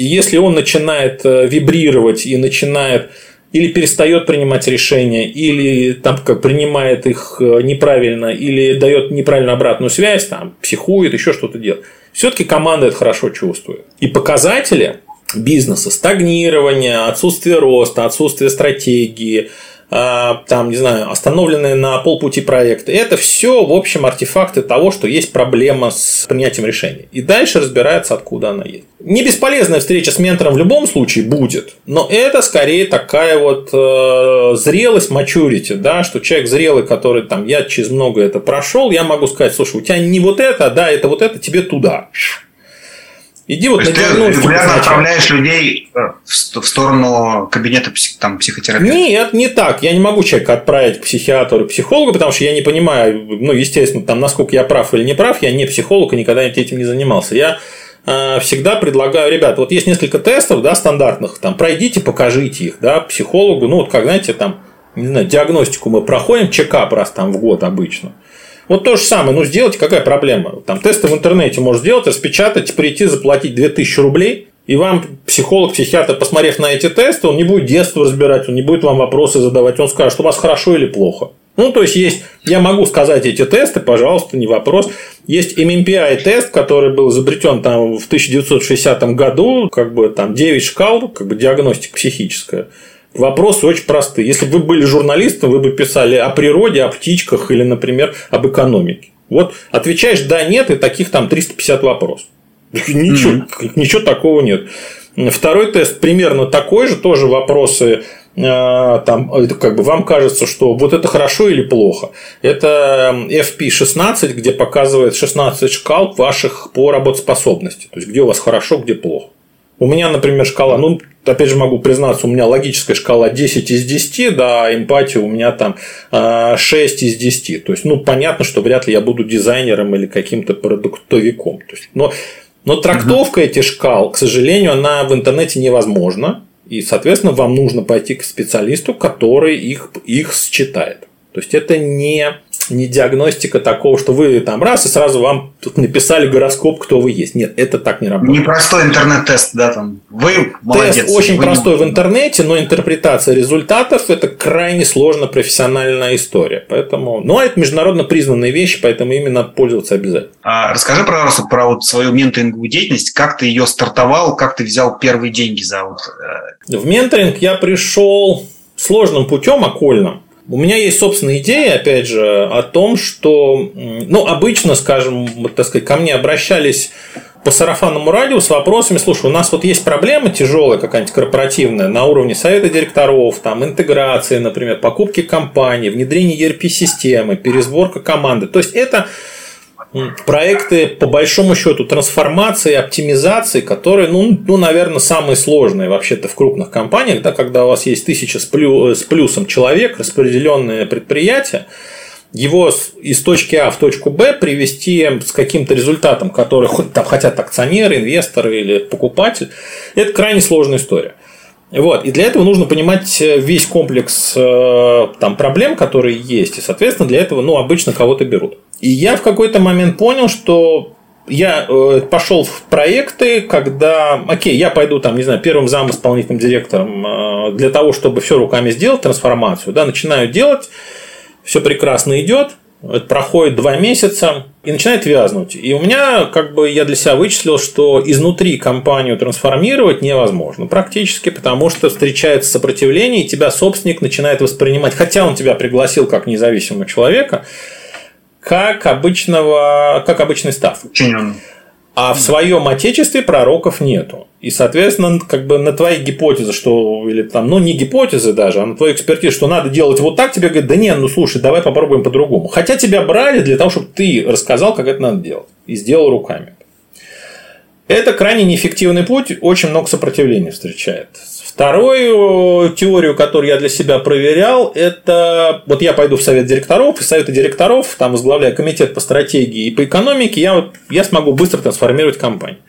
И если он начинает э, вибрировать и начинает или перестает принимать решения, или там как принимает их э, неправильно, или дает неправильную обратную связь, там, психует, еще что-то делает. Все-таки команда это хорошо чувствует. И показатели бизнеса, стагнирование, отсутствие роста, отсутствие стратегии, там, не знаю, остановленные на полпути проекты. Это все, в общем, артефакты того, что есть проблема с принятием решений. И дальше разбирается, откуда она есть. Не бесполезная встреча с ментором в любом случае будет, но это скорее такая вот э, зрелость, maturity, да, что человек зрелый, который там, я через много это прошел, я могу сказать, слушай, у тебя не вот это, да, это вот это, тебе туда. Иди вот на ты регулярно отправляешь людей э, в сторону кабинета там, психотерапевта? Нет, не так. Я не могу человека отправить к психиатру, психологу, потому что я не понимаю, ну, естественно, там, насколько я прав или не прав, я не психолог и никогда этим не занимался. Я э, всегда предлагаю, ребят, вот есть несколько тестов, да, стандартных, там, пройдите, покажите их, да, психологу, ну, вот как, знаете, там, не знаю, диагностику мы проходим, чекап раз там в год обычно. Вот то же самое, ну сделайте, какая проблема? Там тесты в интернете можно сделать, распечатать, прийти, заплатить 2000 рублей, и вам психолог, психиатр, посмотрев на эти тесты, он не будет детство разбирать, он не будет вам вопросы задавать, он скажет, у вас хорошо или плохо. Ну, то есть, есть, я могу сказать эти тесты, пожалуйста, не вопрос. Есть MMPI тест, который был изобретен там в 1960 году, как бы там 9 шкал, как бы диагностика психическая. Вопросы очень простые. Если бы вы были журналистом, вы бы писали о природе, о птичках или, например, об экономике. Вот отвечаешь да, нет, и таких там 350 вопросов. *laughs* Ничего, mm-hmm. ничего такого нет. Второй тест примерно такой же, тоже вопросы э, там, как бы вам кажется, что вот это хорошо или плохо. Это FP16, где показывает 16 шкал ваших по работоспособности. То есть, где у вас хорошо, где плохо. У меня, например, шкала, ну, опять же могу признаться, у меня логическая шкала 10 из 10, да, эмпатия у меня там 6 а, из 10. То есть, ну, понятно, что вряд ли я буду дизайнером или каким-то продуктовиком. То есть, но, но трактовка этих шкал, к сожалению, она в интернете невозможна. И, соответственно, вам нужно пойти к специалисту, который их, их считает. То есть это не не диагностика такого, что вы там раз и сразу вам тут написали гороскоп, кто вы есть. Нет, это так не работает. Непростой интернет-тест, да, там. Вы молодец. Тест очень вы простой не... в интернете, но интерпретация результатов – это крайне сложно профессиональная история. Поэтому, ну, а это международно признанные вещи, поэтому ими надо пользоваться обязательно. А расскажи, пожалуйста, про вот свою менторинговую деятельность. Как ты ее стартовал, как ты взял первые деньги за вот... Э, в менторинг я пришел сложным путем, окольным. У меня есть собственная идея, опять же, о том, что, ну, обычно, скажем, вот, так сказать, ко мне обращались по сарафанному радио с вопросами, слушай, у нас вот есть проблема тяжелая какая-нибудь корпоративная на уровне совета директоров, там, интеграции, например, покупки компании, внедрение ERP-системы, пересборка команды. То есть, это проекты, по большому счету, трансформации, оптимизации, которые, ну, ну наверное, самые сложные вообще-то в крупных компаниях, да, когда у вас есть тысяча с, плю, с плюсом человек, распределенное предприятие, его из точки А в точку Б привести с каким-то результатом, который там хотят акционеры, инвесторы или покупатель, это крайне сложная история. Вот. И для этого нужно понимать весь комплекс э, там, проблем, которые есть. И, соответственно, для этого ну, обычно кого-то берут. И я в какой-то момент понял, что я э, пошел в проекты, когда, окей, я пойду там, не знаю, первым зам исполнительным директором э, для того, чтобы все руками сделать трансформацию, да, начинаю делать, все прекрасно идет, это проходит два месяца и начинает вязнуть. И у меня, как бы, я для себя вычислил, что изнутри компанию трансформировать невозможно практически, потому что встречается сопротивление, и тебя собственник начинает воспринимать, хотя он тебя пригласил как независимого человека, как обычного, как обычный став. А в своем отечестве пророков нету. И, соответственно, как бы на твои гипотезы, что, или там, ну, не гипотезы даже, а на твою экспертизу, что надо делать вот так, тебе говорят, да нет, ну, слушай, давай попробуем по-другому. Хотя тебя брали для того, чтобы ты рассказал, как это надо делать. И сделал руками. Это крайне неэффективный путь, очень много сопротивления встречает. Вторую теорию, которую я для себя проверял, это вот я пойду в совет директоров, и советы директоров, там возглавляя комитет по стратегии и по экономике, я, я смогу быстро трансформировать компанию.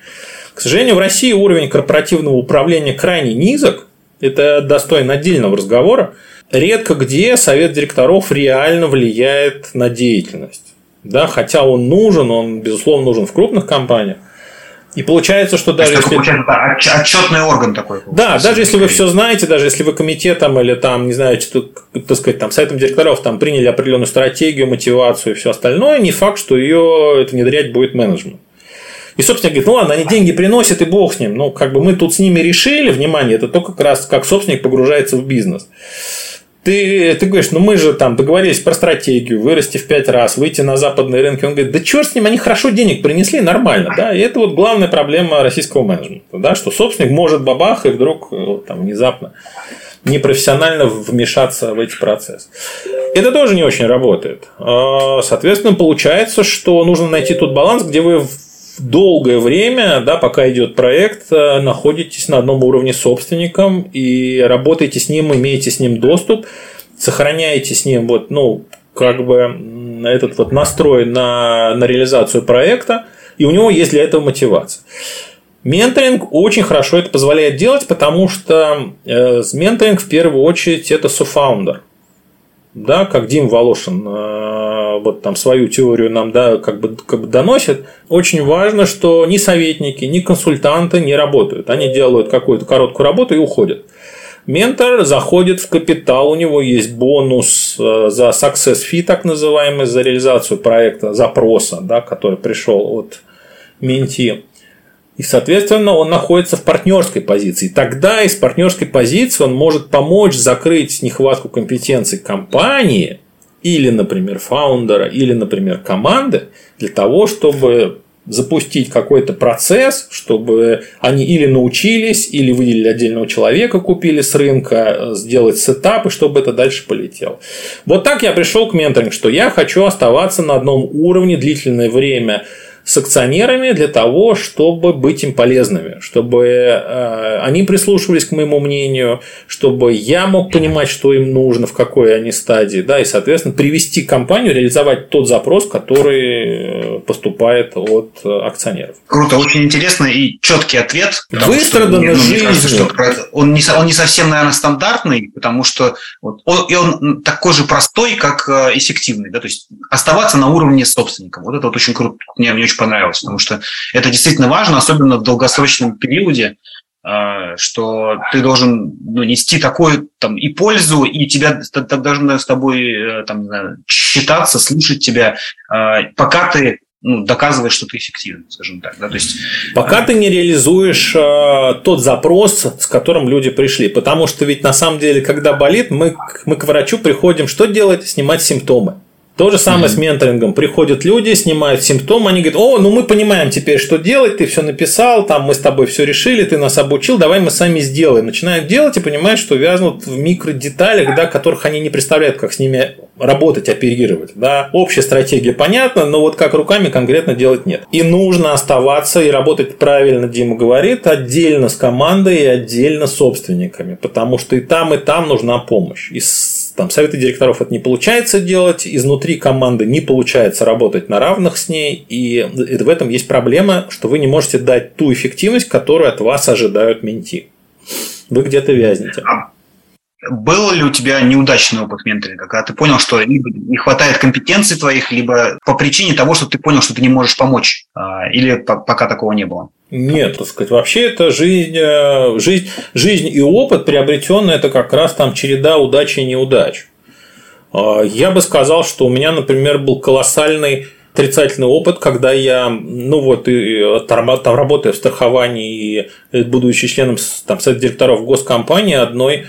К сожалению, в России уровень корпоративного управления крайне низок, это достойно отдельного разговора. Редко где совет директоров реально влияет на деятельность. Да, хотя он нужен, он, безусловно, нужен в крупных компаниях. И получается, что даже если... Получается, отчетный орган такой. Да, даже если вы все знаете, даже если вы комитетом или там, не знаю, что, так сказать, там, советом директоров там приняли определенную стратегию, мотивацию и все остальное, не факт, что ее это внедрять будет менеджмент. И, собственно, говорит, ну ладно, они деньги приносят, и бог с ним. Ну, как бы мы тут с ними решили, внимание, это только как раз как собственник погружается в бизнес ты, ты говоришь, ну мы же там договорились про стратегию, вырасти в пять раз, выйти на западные рынки. Он говорит, да черт с ним, они хорошо денег принесли, нормально. Да? И это вот главная проблема российского менеджмента. Да? Что собственник может бабах и вдруг э, там, внезапно непрофессионально вмешаться в эти процессы. Это тоже не очень работает. А, соответственно, получается, что нужно найти тот баланс, где вы долгое время, да, пока идет проект, э, находитесь на одном уровне с собственником и работаете с ним, имеете с ним доступ, сохраняете с ним вот, ну, как бы этот вот настрой на, на реализацию проекта, и у него есть для этого мотивация. Менторинг очень хорошо это позволяет делать, потому что э, менторинг в первую очередь это софаундер. Да, как Дим Волошин э, вот там свою теорию нам да, как бы, как бы доносит, очень важно, что ни советники, ни консультанты не работают. Они делают какую-то короткую работу и уходят. Ментор заходит в капитал, у него есть бонус э, за success fee, так называемый, за реализацию проекта, запроса, да, который пришел от менти. И, соответственно, он находится в партнерской позиции. Тогда из партнерской позиции он может помочь закрыть нехватку компетенций компании – или, например, founder а, или, например, команды для того, чтобы запустить какой-то процесс, чтобы они или научились, или выделили отдельного человека, купили с рынка, сделать setup, и чтобы это дальше полетело. Вот так я пришел к менторингу, что я хочу оставаться на одном уровне длительное время – с акционерами для того, чтобы быть им полезными, чтобы э, они прислушивались к моему мнению, чтобы я мог понимать, что им нужно, в какой они стадии, да, и, соответственно, привести компанию, реализовать тот запрос, который э, поступает от э, акционеров. Круто, очень интересно и четкий ответ. Выстраданно что, ну, кажется, что он, не, он не совсем, наверное, стандартный, потому что вот, он, и он такой же простой, как эффективный, да, то есть оставаться на уровне собственника. Вот это вот очень круто. Мне, мне очень понравилось, потому что это действительно важно, особенно в долгосрочном периоде, а, что ты должен ну, нести такую там и пользу, и тебя так должны с тобой э, там, считаться, слушать тебя, а, пока ты ну, доказываешь, что ты эффективен, скажем так. Да? То есть, Пока а... ты не реализуешь э, тот запрос, с которым люди пришли. Потому что ведь на самом деле, когда болит, мы, мы к врачу приходим, что делать? Снимать симптомы. То же самое mm-hmm. с менторингом. Приходят люди, снимают симптомы, они говорят, о, ну мы понимаем теперь, что делать, ты все написал, там мы с тобой все решили, ты нас обучил, давай мы сами сделаем. Начинают делать и понимают, что вязнут в микродеталях, да, которых они не представляют, как с ними работать, оперировать. Да. Общая стратегия понятна, но вот как руками конкретно делать нет. И нужно оставаться и работать правильно, Дима говорит, отдельно с командой и отдельно с собственниками, потому что и там, и там нужна помощь. И там советы директоров это не получается делать, изнутри команды не получается работать на равных с ней, и в этом есть проблема, что вы не можете дать ту эффективность, которую от вас ожидают менти. Вы где-то вязнете. А был ли у тебя неудачный опыт менторинга, когда ты понял, что либо не хватает компетенций твоих, либо по причине того, что ты понял, что ты не можешь помочь, а, или пока такого не было? Нет, так сказать, вообще это жизнь, э, жизнь, жизнь и опыт приобретенный, это как раз там череда удач и неудач. А, я бы сказал, что у меня, например, был колоссальный отрицательный опыт, когда я, ну вот, и, там, там работая в страховании и будучи членом там, совета директоров госкомпании одной,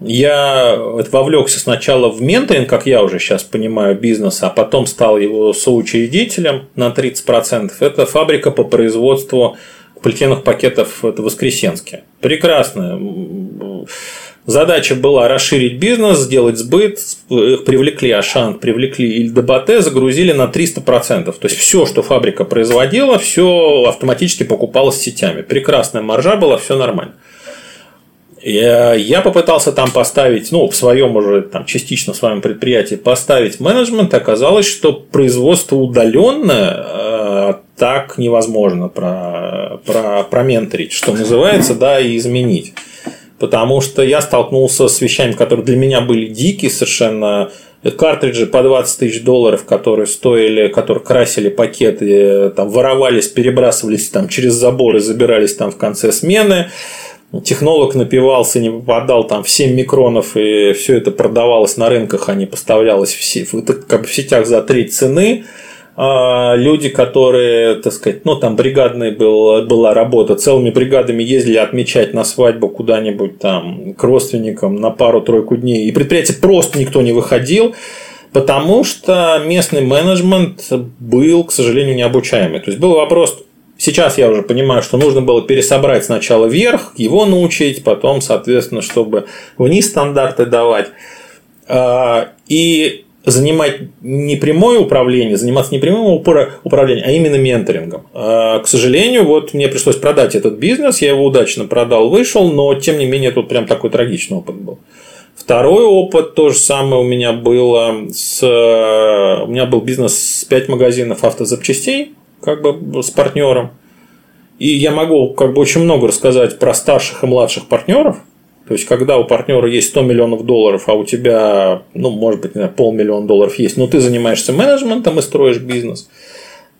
я вовлекся сначала в менторинг, как я уже сейчас понимаю, бизнеса, а потом стал его соучредителем на 30%. Это фабрика по производству полиэтиленовых пакетов это Воскресенске. Прекрасно. Задача была расширить бизнес, сделать сбыт, их привлекли Ашан, привлекли Ильдебате, загрузили на 300%. То есть все, что фабрика производила, все автоматически покупалось сетями. Прекрасная маржа была, все нормально. Я, попытался там поставить, ну, в своем уже там частично в своем предприятии поставить менеджмент, оказалось, что производство удаленное э, так невозможно про, про, променторить, что называется, да, и изменить. Потому что я столкнулся с вещами, которые для меня были дикие совершенно, картриджи по 20 тысяч долларов, которые стоили, которые красили пакеты, там воровались, перебрасывались там через заборы, забирались там в конце смены технолог напивался, не попадал там в 7 микронов, и все это продавалось на рынках, а не поставлялось в, сеть, как в сетях за треть цены. А люди, которые, так сказать, ну там бригадная был, была работа, целыми бригадами ездили отмечать на свадьбу куда-нибудь там к родственникам на пару-тройку дней, и предприятие просто никто не выходил, потому что местный менеджмент был, к сожалению, необучаемый. То есть был вопрос, Сейчас я уже понимаю, что нужно было пересобрать сначала вверх, его научить, потом, соответственно, чтобы вниз стандарты давать. А, и занимать не прямое управление, заниматься не прямым управлением, а именно менторингом. А, к сожалению, вот мне пришлось продать этот бизнес, я его удачно продал, вышел, но тем не менее тут прям такой трагичный опыт был. Второй опыт то же самое у меня было с... У меня был бизнес с 5 магазинов автозапчастей, как бы с партнером. И я могу как бы очень много рассказать про старших и младших партнеров. То есть, когда у партнера есть 100 миллионов долларов, а у тебя, ну, может быть, не знаю, полмиллиона долларов есть, но ты занимаешься менеджментом и строишь бизнес,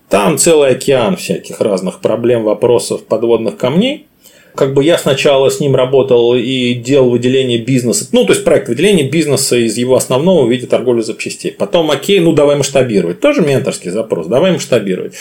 там целый океан всяких разных проблем, вопросов, подводных камней как бы я сначала с ним работал и делал выделение бизнеса, ну, то есть проект выделения бизнеса из его основного в виде торговли запчастей. Потом, окей, ну, давай масштабировать. Тоже менторский запрос, давай масштабировать.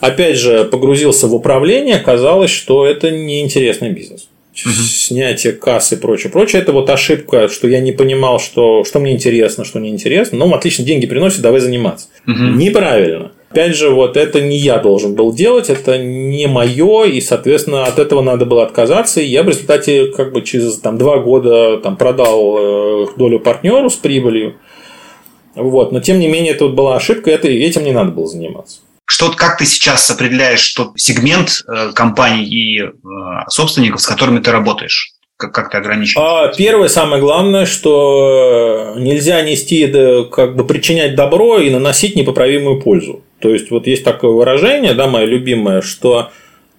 Опять же, погрузился в управление, оказалось, что это неинтересный бизнес. Угу. Снятие кассы и прочее, прочее. Это вот ошибка, что я не понимал, что, что мне интересно, что неинтересно. Ну, отлично, деньги приносит, давай заниматься. Угу. Неправильно. Опять же, вот это не я должен был делать, это не мое, и, соответственно, от этого надо было отказаться. И я в результате как бы через там, два года там, продал э, долю партнеру с прибылью. Вот. Но, тем не менее, это вот была ошибка, это, этим не надо было заниматься. Что, как ты сейчас определяешь что сегмент э, компаний и э, собственников, с которыми ты работаешь? Как, как ты ограничиваешь? А, первое, самое главное, что нельзя нести, как бы причинять добро и наносить непоправимую пользу. То есть, вот есть такое выражение, да, мое любимое, что...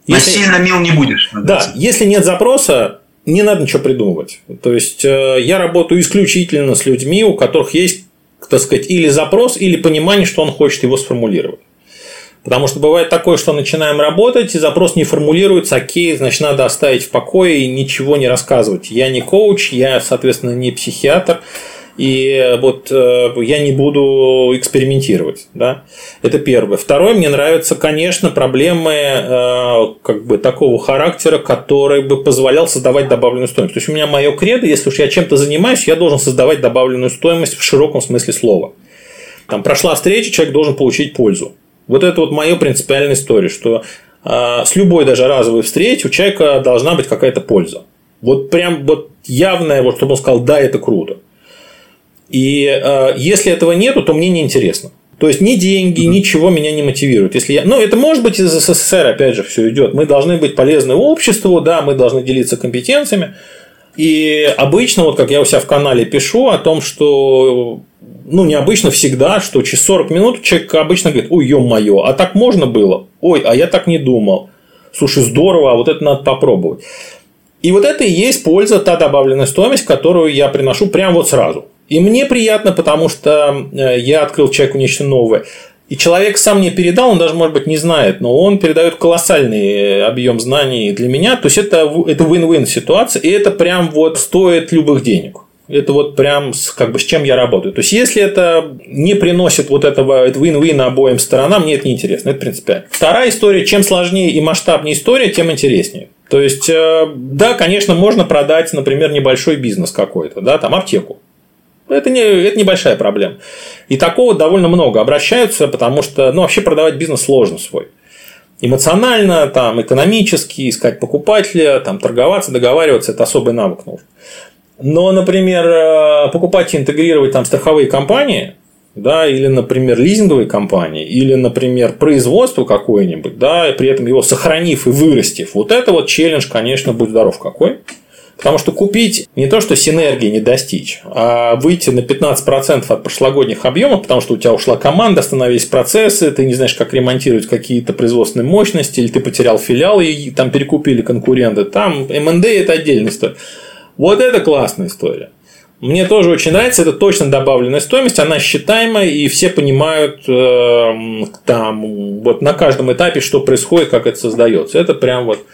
Если... Насильно мил не будешь. Да, если нет запроса, не надо ничего придумывать. То есть, э, я работаю исключительно с людьми, у которых есть, так сказать, или запрос, или понимание, что он хочет его сформулировать. Потому что бывает такое, что начинаем работать, и запрос не формулируется, окей, значит, надо оставить в покое и ничего не рассказывать. Я не коуч, я, соответственно, не психиатр, и вот э, я не буду экспериментировать. Да? Это первое. Второе, мне нравятся, конечно, проблемы э, как бы такого характера, который бы позволял создавать добавленную стоимость. То есть у меня мое кредо, если уж я чем-то занимаюсь, я должен создавать добавленную стоимость в широком смысле слова. Там прошла встреча, человек должен получить пользу. Вот это вот моя принципиальная история, что э, с любой даже разовой встречи у человека должна быть какая-то польза. Вот прям вот явная, вот чтобы он сказал, да, это круто. И э, если этого нету, то мне не интересно. То есть ни деньги, ничего меня не мотивирует. Если я... Ну, это может быть из СССР, опять же, все идет. Мы должны быть полезны обществу, да, мы должны делиться компетенциями. И обычно, вот как я у себя в канале пишу о том, что ну, необычно всегда, что через 40 минут человек обычно говорит, ой, ё-моё, а так можно было? Ой, а я так не думал. Слушай, здорово, а вот это надо попробовать. И вот это и есть польза, та добавленная стоимость, которую я приношу прямо вот сразу. И мне приятно, потому что э, я открыл человеку нечто новое. И человек сам мне передал, он даже, может быть, не знает, но он передает колоссальный э, объем знаний для меня. То есть это, это win-win ситуация, и это прям вот стоит любых денег. Это вот прям с, как бы с чем я работаю. То есть, если это не приносит вот этого win-win обоим сторонам, мне это не интересно. Это принципиально. Вторая история. Чем сложнее и масштабнее история, тем интереснее. То есть, э, да, конечно, можно продать, например, небольшой бизнес какой-то, да, там аптеку. Это, не, это небольшая проблема. И такого довольно много обращаются, потому что ну, вообще продавать бизнес сложно свой. Эмоционально, там, экономически, искать покупателя, там, торговаться, договариваться – это особый навык нужен. Но, например, э, покупать и интегрировать там страховые компании, да, или, например, лизинговые компании, или, например, производство какое-нибудь, да, и при этом его сохранив и вырастив, вот это вот челлендж, конечно, будь здоров какой. Потому что купить не то, что синергии не достичь, а выйти на 15% от прошлогодних объемов, потому что у тебя ушла команда, остановились процессы, ты не знаешь, как ремонтировать какие-то производственные мощности, или ты потерял филиал и там перекупили конкуренты. Там МНД это отдельная история. Вот это классная история. Мне тоже очень нравится, это точно добавленная стоимость, она считаемая, и все понимают э, там вот на каждом этапе, что происходит, как это создается. Это прям вот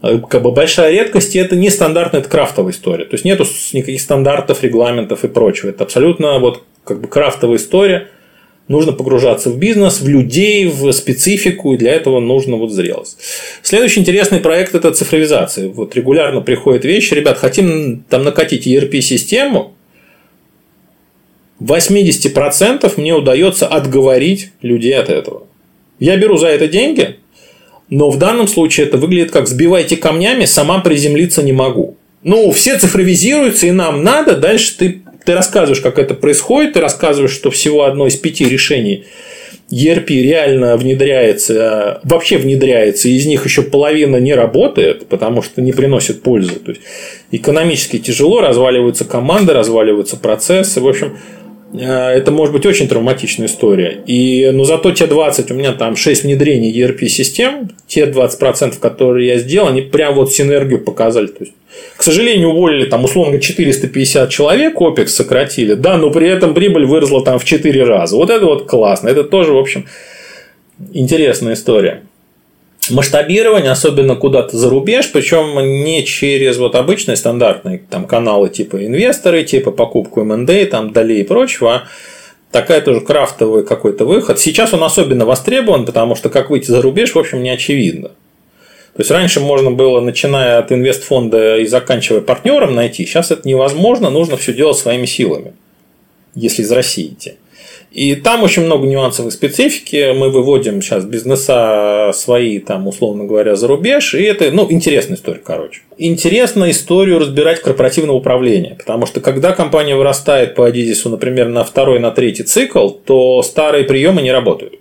как бы большая редкость, и это не стандартная, это крафтовая история. То есть нету никаких стандартов, регламентов и прочего. Это абсолютно вот как бы крафтовая история. Нужно погружаться в бизнес, в людей, в специфику, и для этого нужно вот зрелость. Следующий интересный проект – это цифровизация. Вот регулярно приходят вещи, ребят, хотим там накатить ERP-систему, 80% мне удается отговорить людей от этого. Я беру за это деньги, но в данном случае это выглядит как «сбивайте камнями, сама приземлиться не могу». Ну, все цифровизируются, и нам надо. Дальше ты, ты рассказываешь, как это происходит, ты рассказываешь, что всего одно из пяти решений ERP реально внедряется, вообще внедряется, из них еще половина не работает, потому что не приносит пользы. То есть экономически тяжело, разваливаются команды, разваливаются процессы. В общем, это может быть очень травматичная история. И, но зато те 20, у меня там 6 внедрений ERP-систем, те 20%, которые я сделал, они прям вот синергию показали. То есть, к сожалению, уволили там условно 450 человек, OPEX сократили, да, но при этом прибыль выросла там в 4 раза. Вот это вот классно. Это тоже, в общем, интересная история масштабирование, особенно куда-то за рубеж, причем не через вот обычные стандартные там, каналы типа инвесторы, типа покупку МНД, там долей и прочего, а такая тоже крафтовый какой-то выход. Сейчас он особенно востребован, потому что как выйти за рубеж, в общем, не очевидно. То есть раньше можно было, начиная от инвестфонда и заканчивая партнером, найти. Сейчас это невозможно, нужно все делать своими силами, если из России идти. И там очень много нюансов и специфики. Мы выводим сейчас бизнеса свои, там, условно говоря, за рубеж. И это, ну, интересная история, короче. Интересно историю разбирать корпоративного управления. Потому что когда компания вырастает по Адизису, например, на второй, на третий цикл, то старые приемы не работают.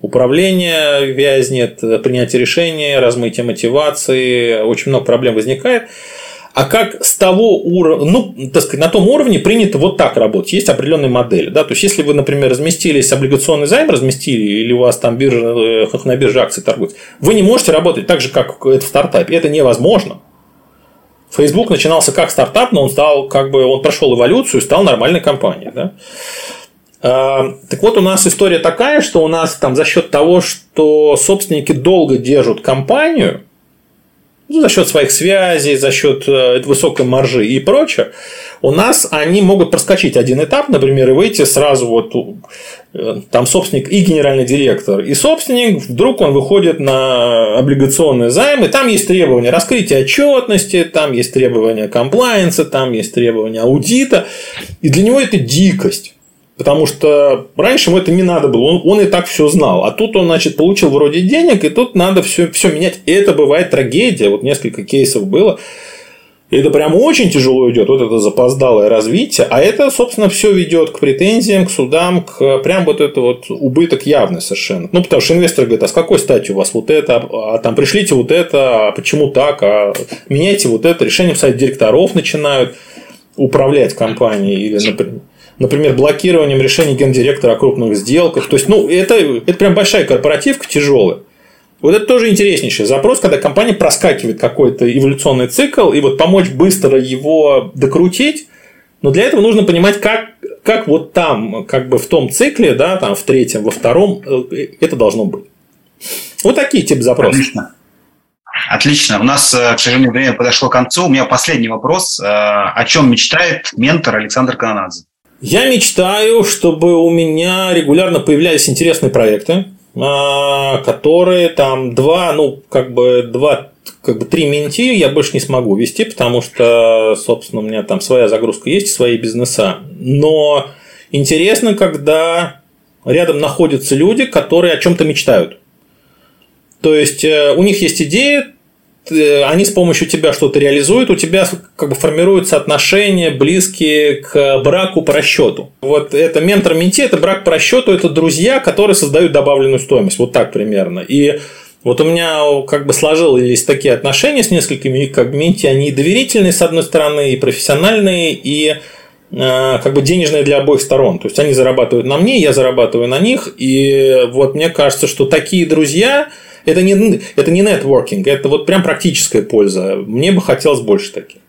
Управление вязнет, принятие решения, размытие мотивации, очень много проблем возникает а как с того уровня, ну, так сказать, на том уровне принято вот так работать. Есть определенные модели. Да? То есть, если вы, например, разместились, облигационный займ разместили, или у вас там биржа, э, на бирже акции торгуют, вы не можете работать так же, как это в стартапе. Это невозможно. Facebook начинался как стартап, но он стал, как бы, он прошел эволюцию и стал нормальной компанией. Да? А, так вот, у нас история такая, что у нас там за счет того, что собственники долго держат компанию, ну, за счет своих связей, за счет э, высокой маржи и прочее, у нас они могут проскочить один этап, например, и выйти сразу вот э, там собственник и генеральный директор, и собственник, вдруг он выходит на облигационные займы, там есть требования раскрытия отчетности, там есть требования комплайенса, там есть требования аудита, и для него это дикость. Потому что раньше ему это не надо было, он, он и так все знал. А тут он, значит, получил вроде денег, и тут надо все, все менять. И это бывает трагедия. Вот несколько кейсов было. И это прям очень тяжело идет, вот это запоздалое развитие, а это, собственно, все ведет к претензиям, к судам, к прям вот это вот убыток явный совершенно. Ну, потому что инвесторы говорят, а с какой стати у вас вот это, а там пришлите вот это, а почему так, а меняйте вот это, решение в совет директоров начинают управлять компанией или, например, например, блокированием решений гендиректора о крупных сделках. То есть, ну, это, это прям большая корпоративка, тяжелая. Вот это тоже интереснейший запрос, когда компания проскакивает какой-то эволюционный цикл, и вот помочь быстро его докрутить, но для этого нужно понимать, как, как вот там, как бы в том цикле, да, там в третьем, во втором, э, это должно быть. Вот такие типы запросов. Отлично. Отлично. У нас, э, к сожалению, время подошло к концу. У меня последний вопрос. Э, о чем мечтает ментор Александр Кананадзе? Я мечтаю, чтобы у меня регулярно появлялись интересные проекты, а, которые там два, ну, как бы два как бы три менти я больше не смогу вести, потому что, собственно, у меня там своя загрузка есть, свои бизнеса. Но интересно, когда рядом находятся люди, которые о чем-то мечтают. То есть э, у них есть идея, они с помощью тебя что-то реализуют, у тебя как бы формируются отношения близкие к браку по расчету. Вот это ментор менти, это брак по расчету, это друзья, которые создают добавленную стоимость. Вот так примерно. И вот у меня как бы сложились такие отношения с несколькими как менти, они и доверительные, с одной стороны, и профессиональные, и э, как бы денежные для обоих сторон. То есть они зарабатывают на мне, я зарабатываю на них. И вот мне кажется, что такие друзья, это не, это не нетворкинг, это вот прям практическая польза. Мне бы хотелось больше таких.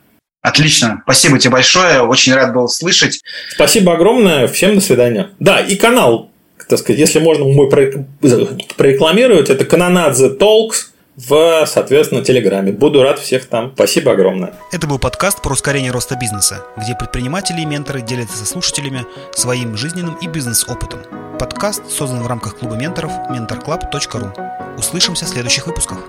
Отлично. Спасибо тебе большое. Очень рад был слышать. Спасибо огромное. Всем до свидания. Да, и канал, так сказать, если можно мой прорекламировать, это Канонадзе Talks в, соответственно, Телеграме. Буду рад всех там. Спасибо огромное. Это был подкаст про ускорение роста бизнеса, где предприниматели и менторы делятся со слушателями своим жизненным и бизнес-опытом. Подкаст создан в рамках клуба менторов mentorclub.ru. Услышимся в следующих выпусках.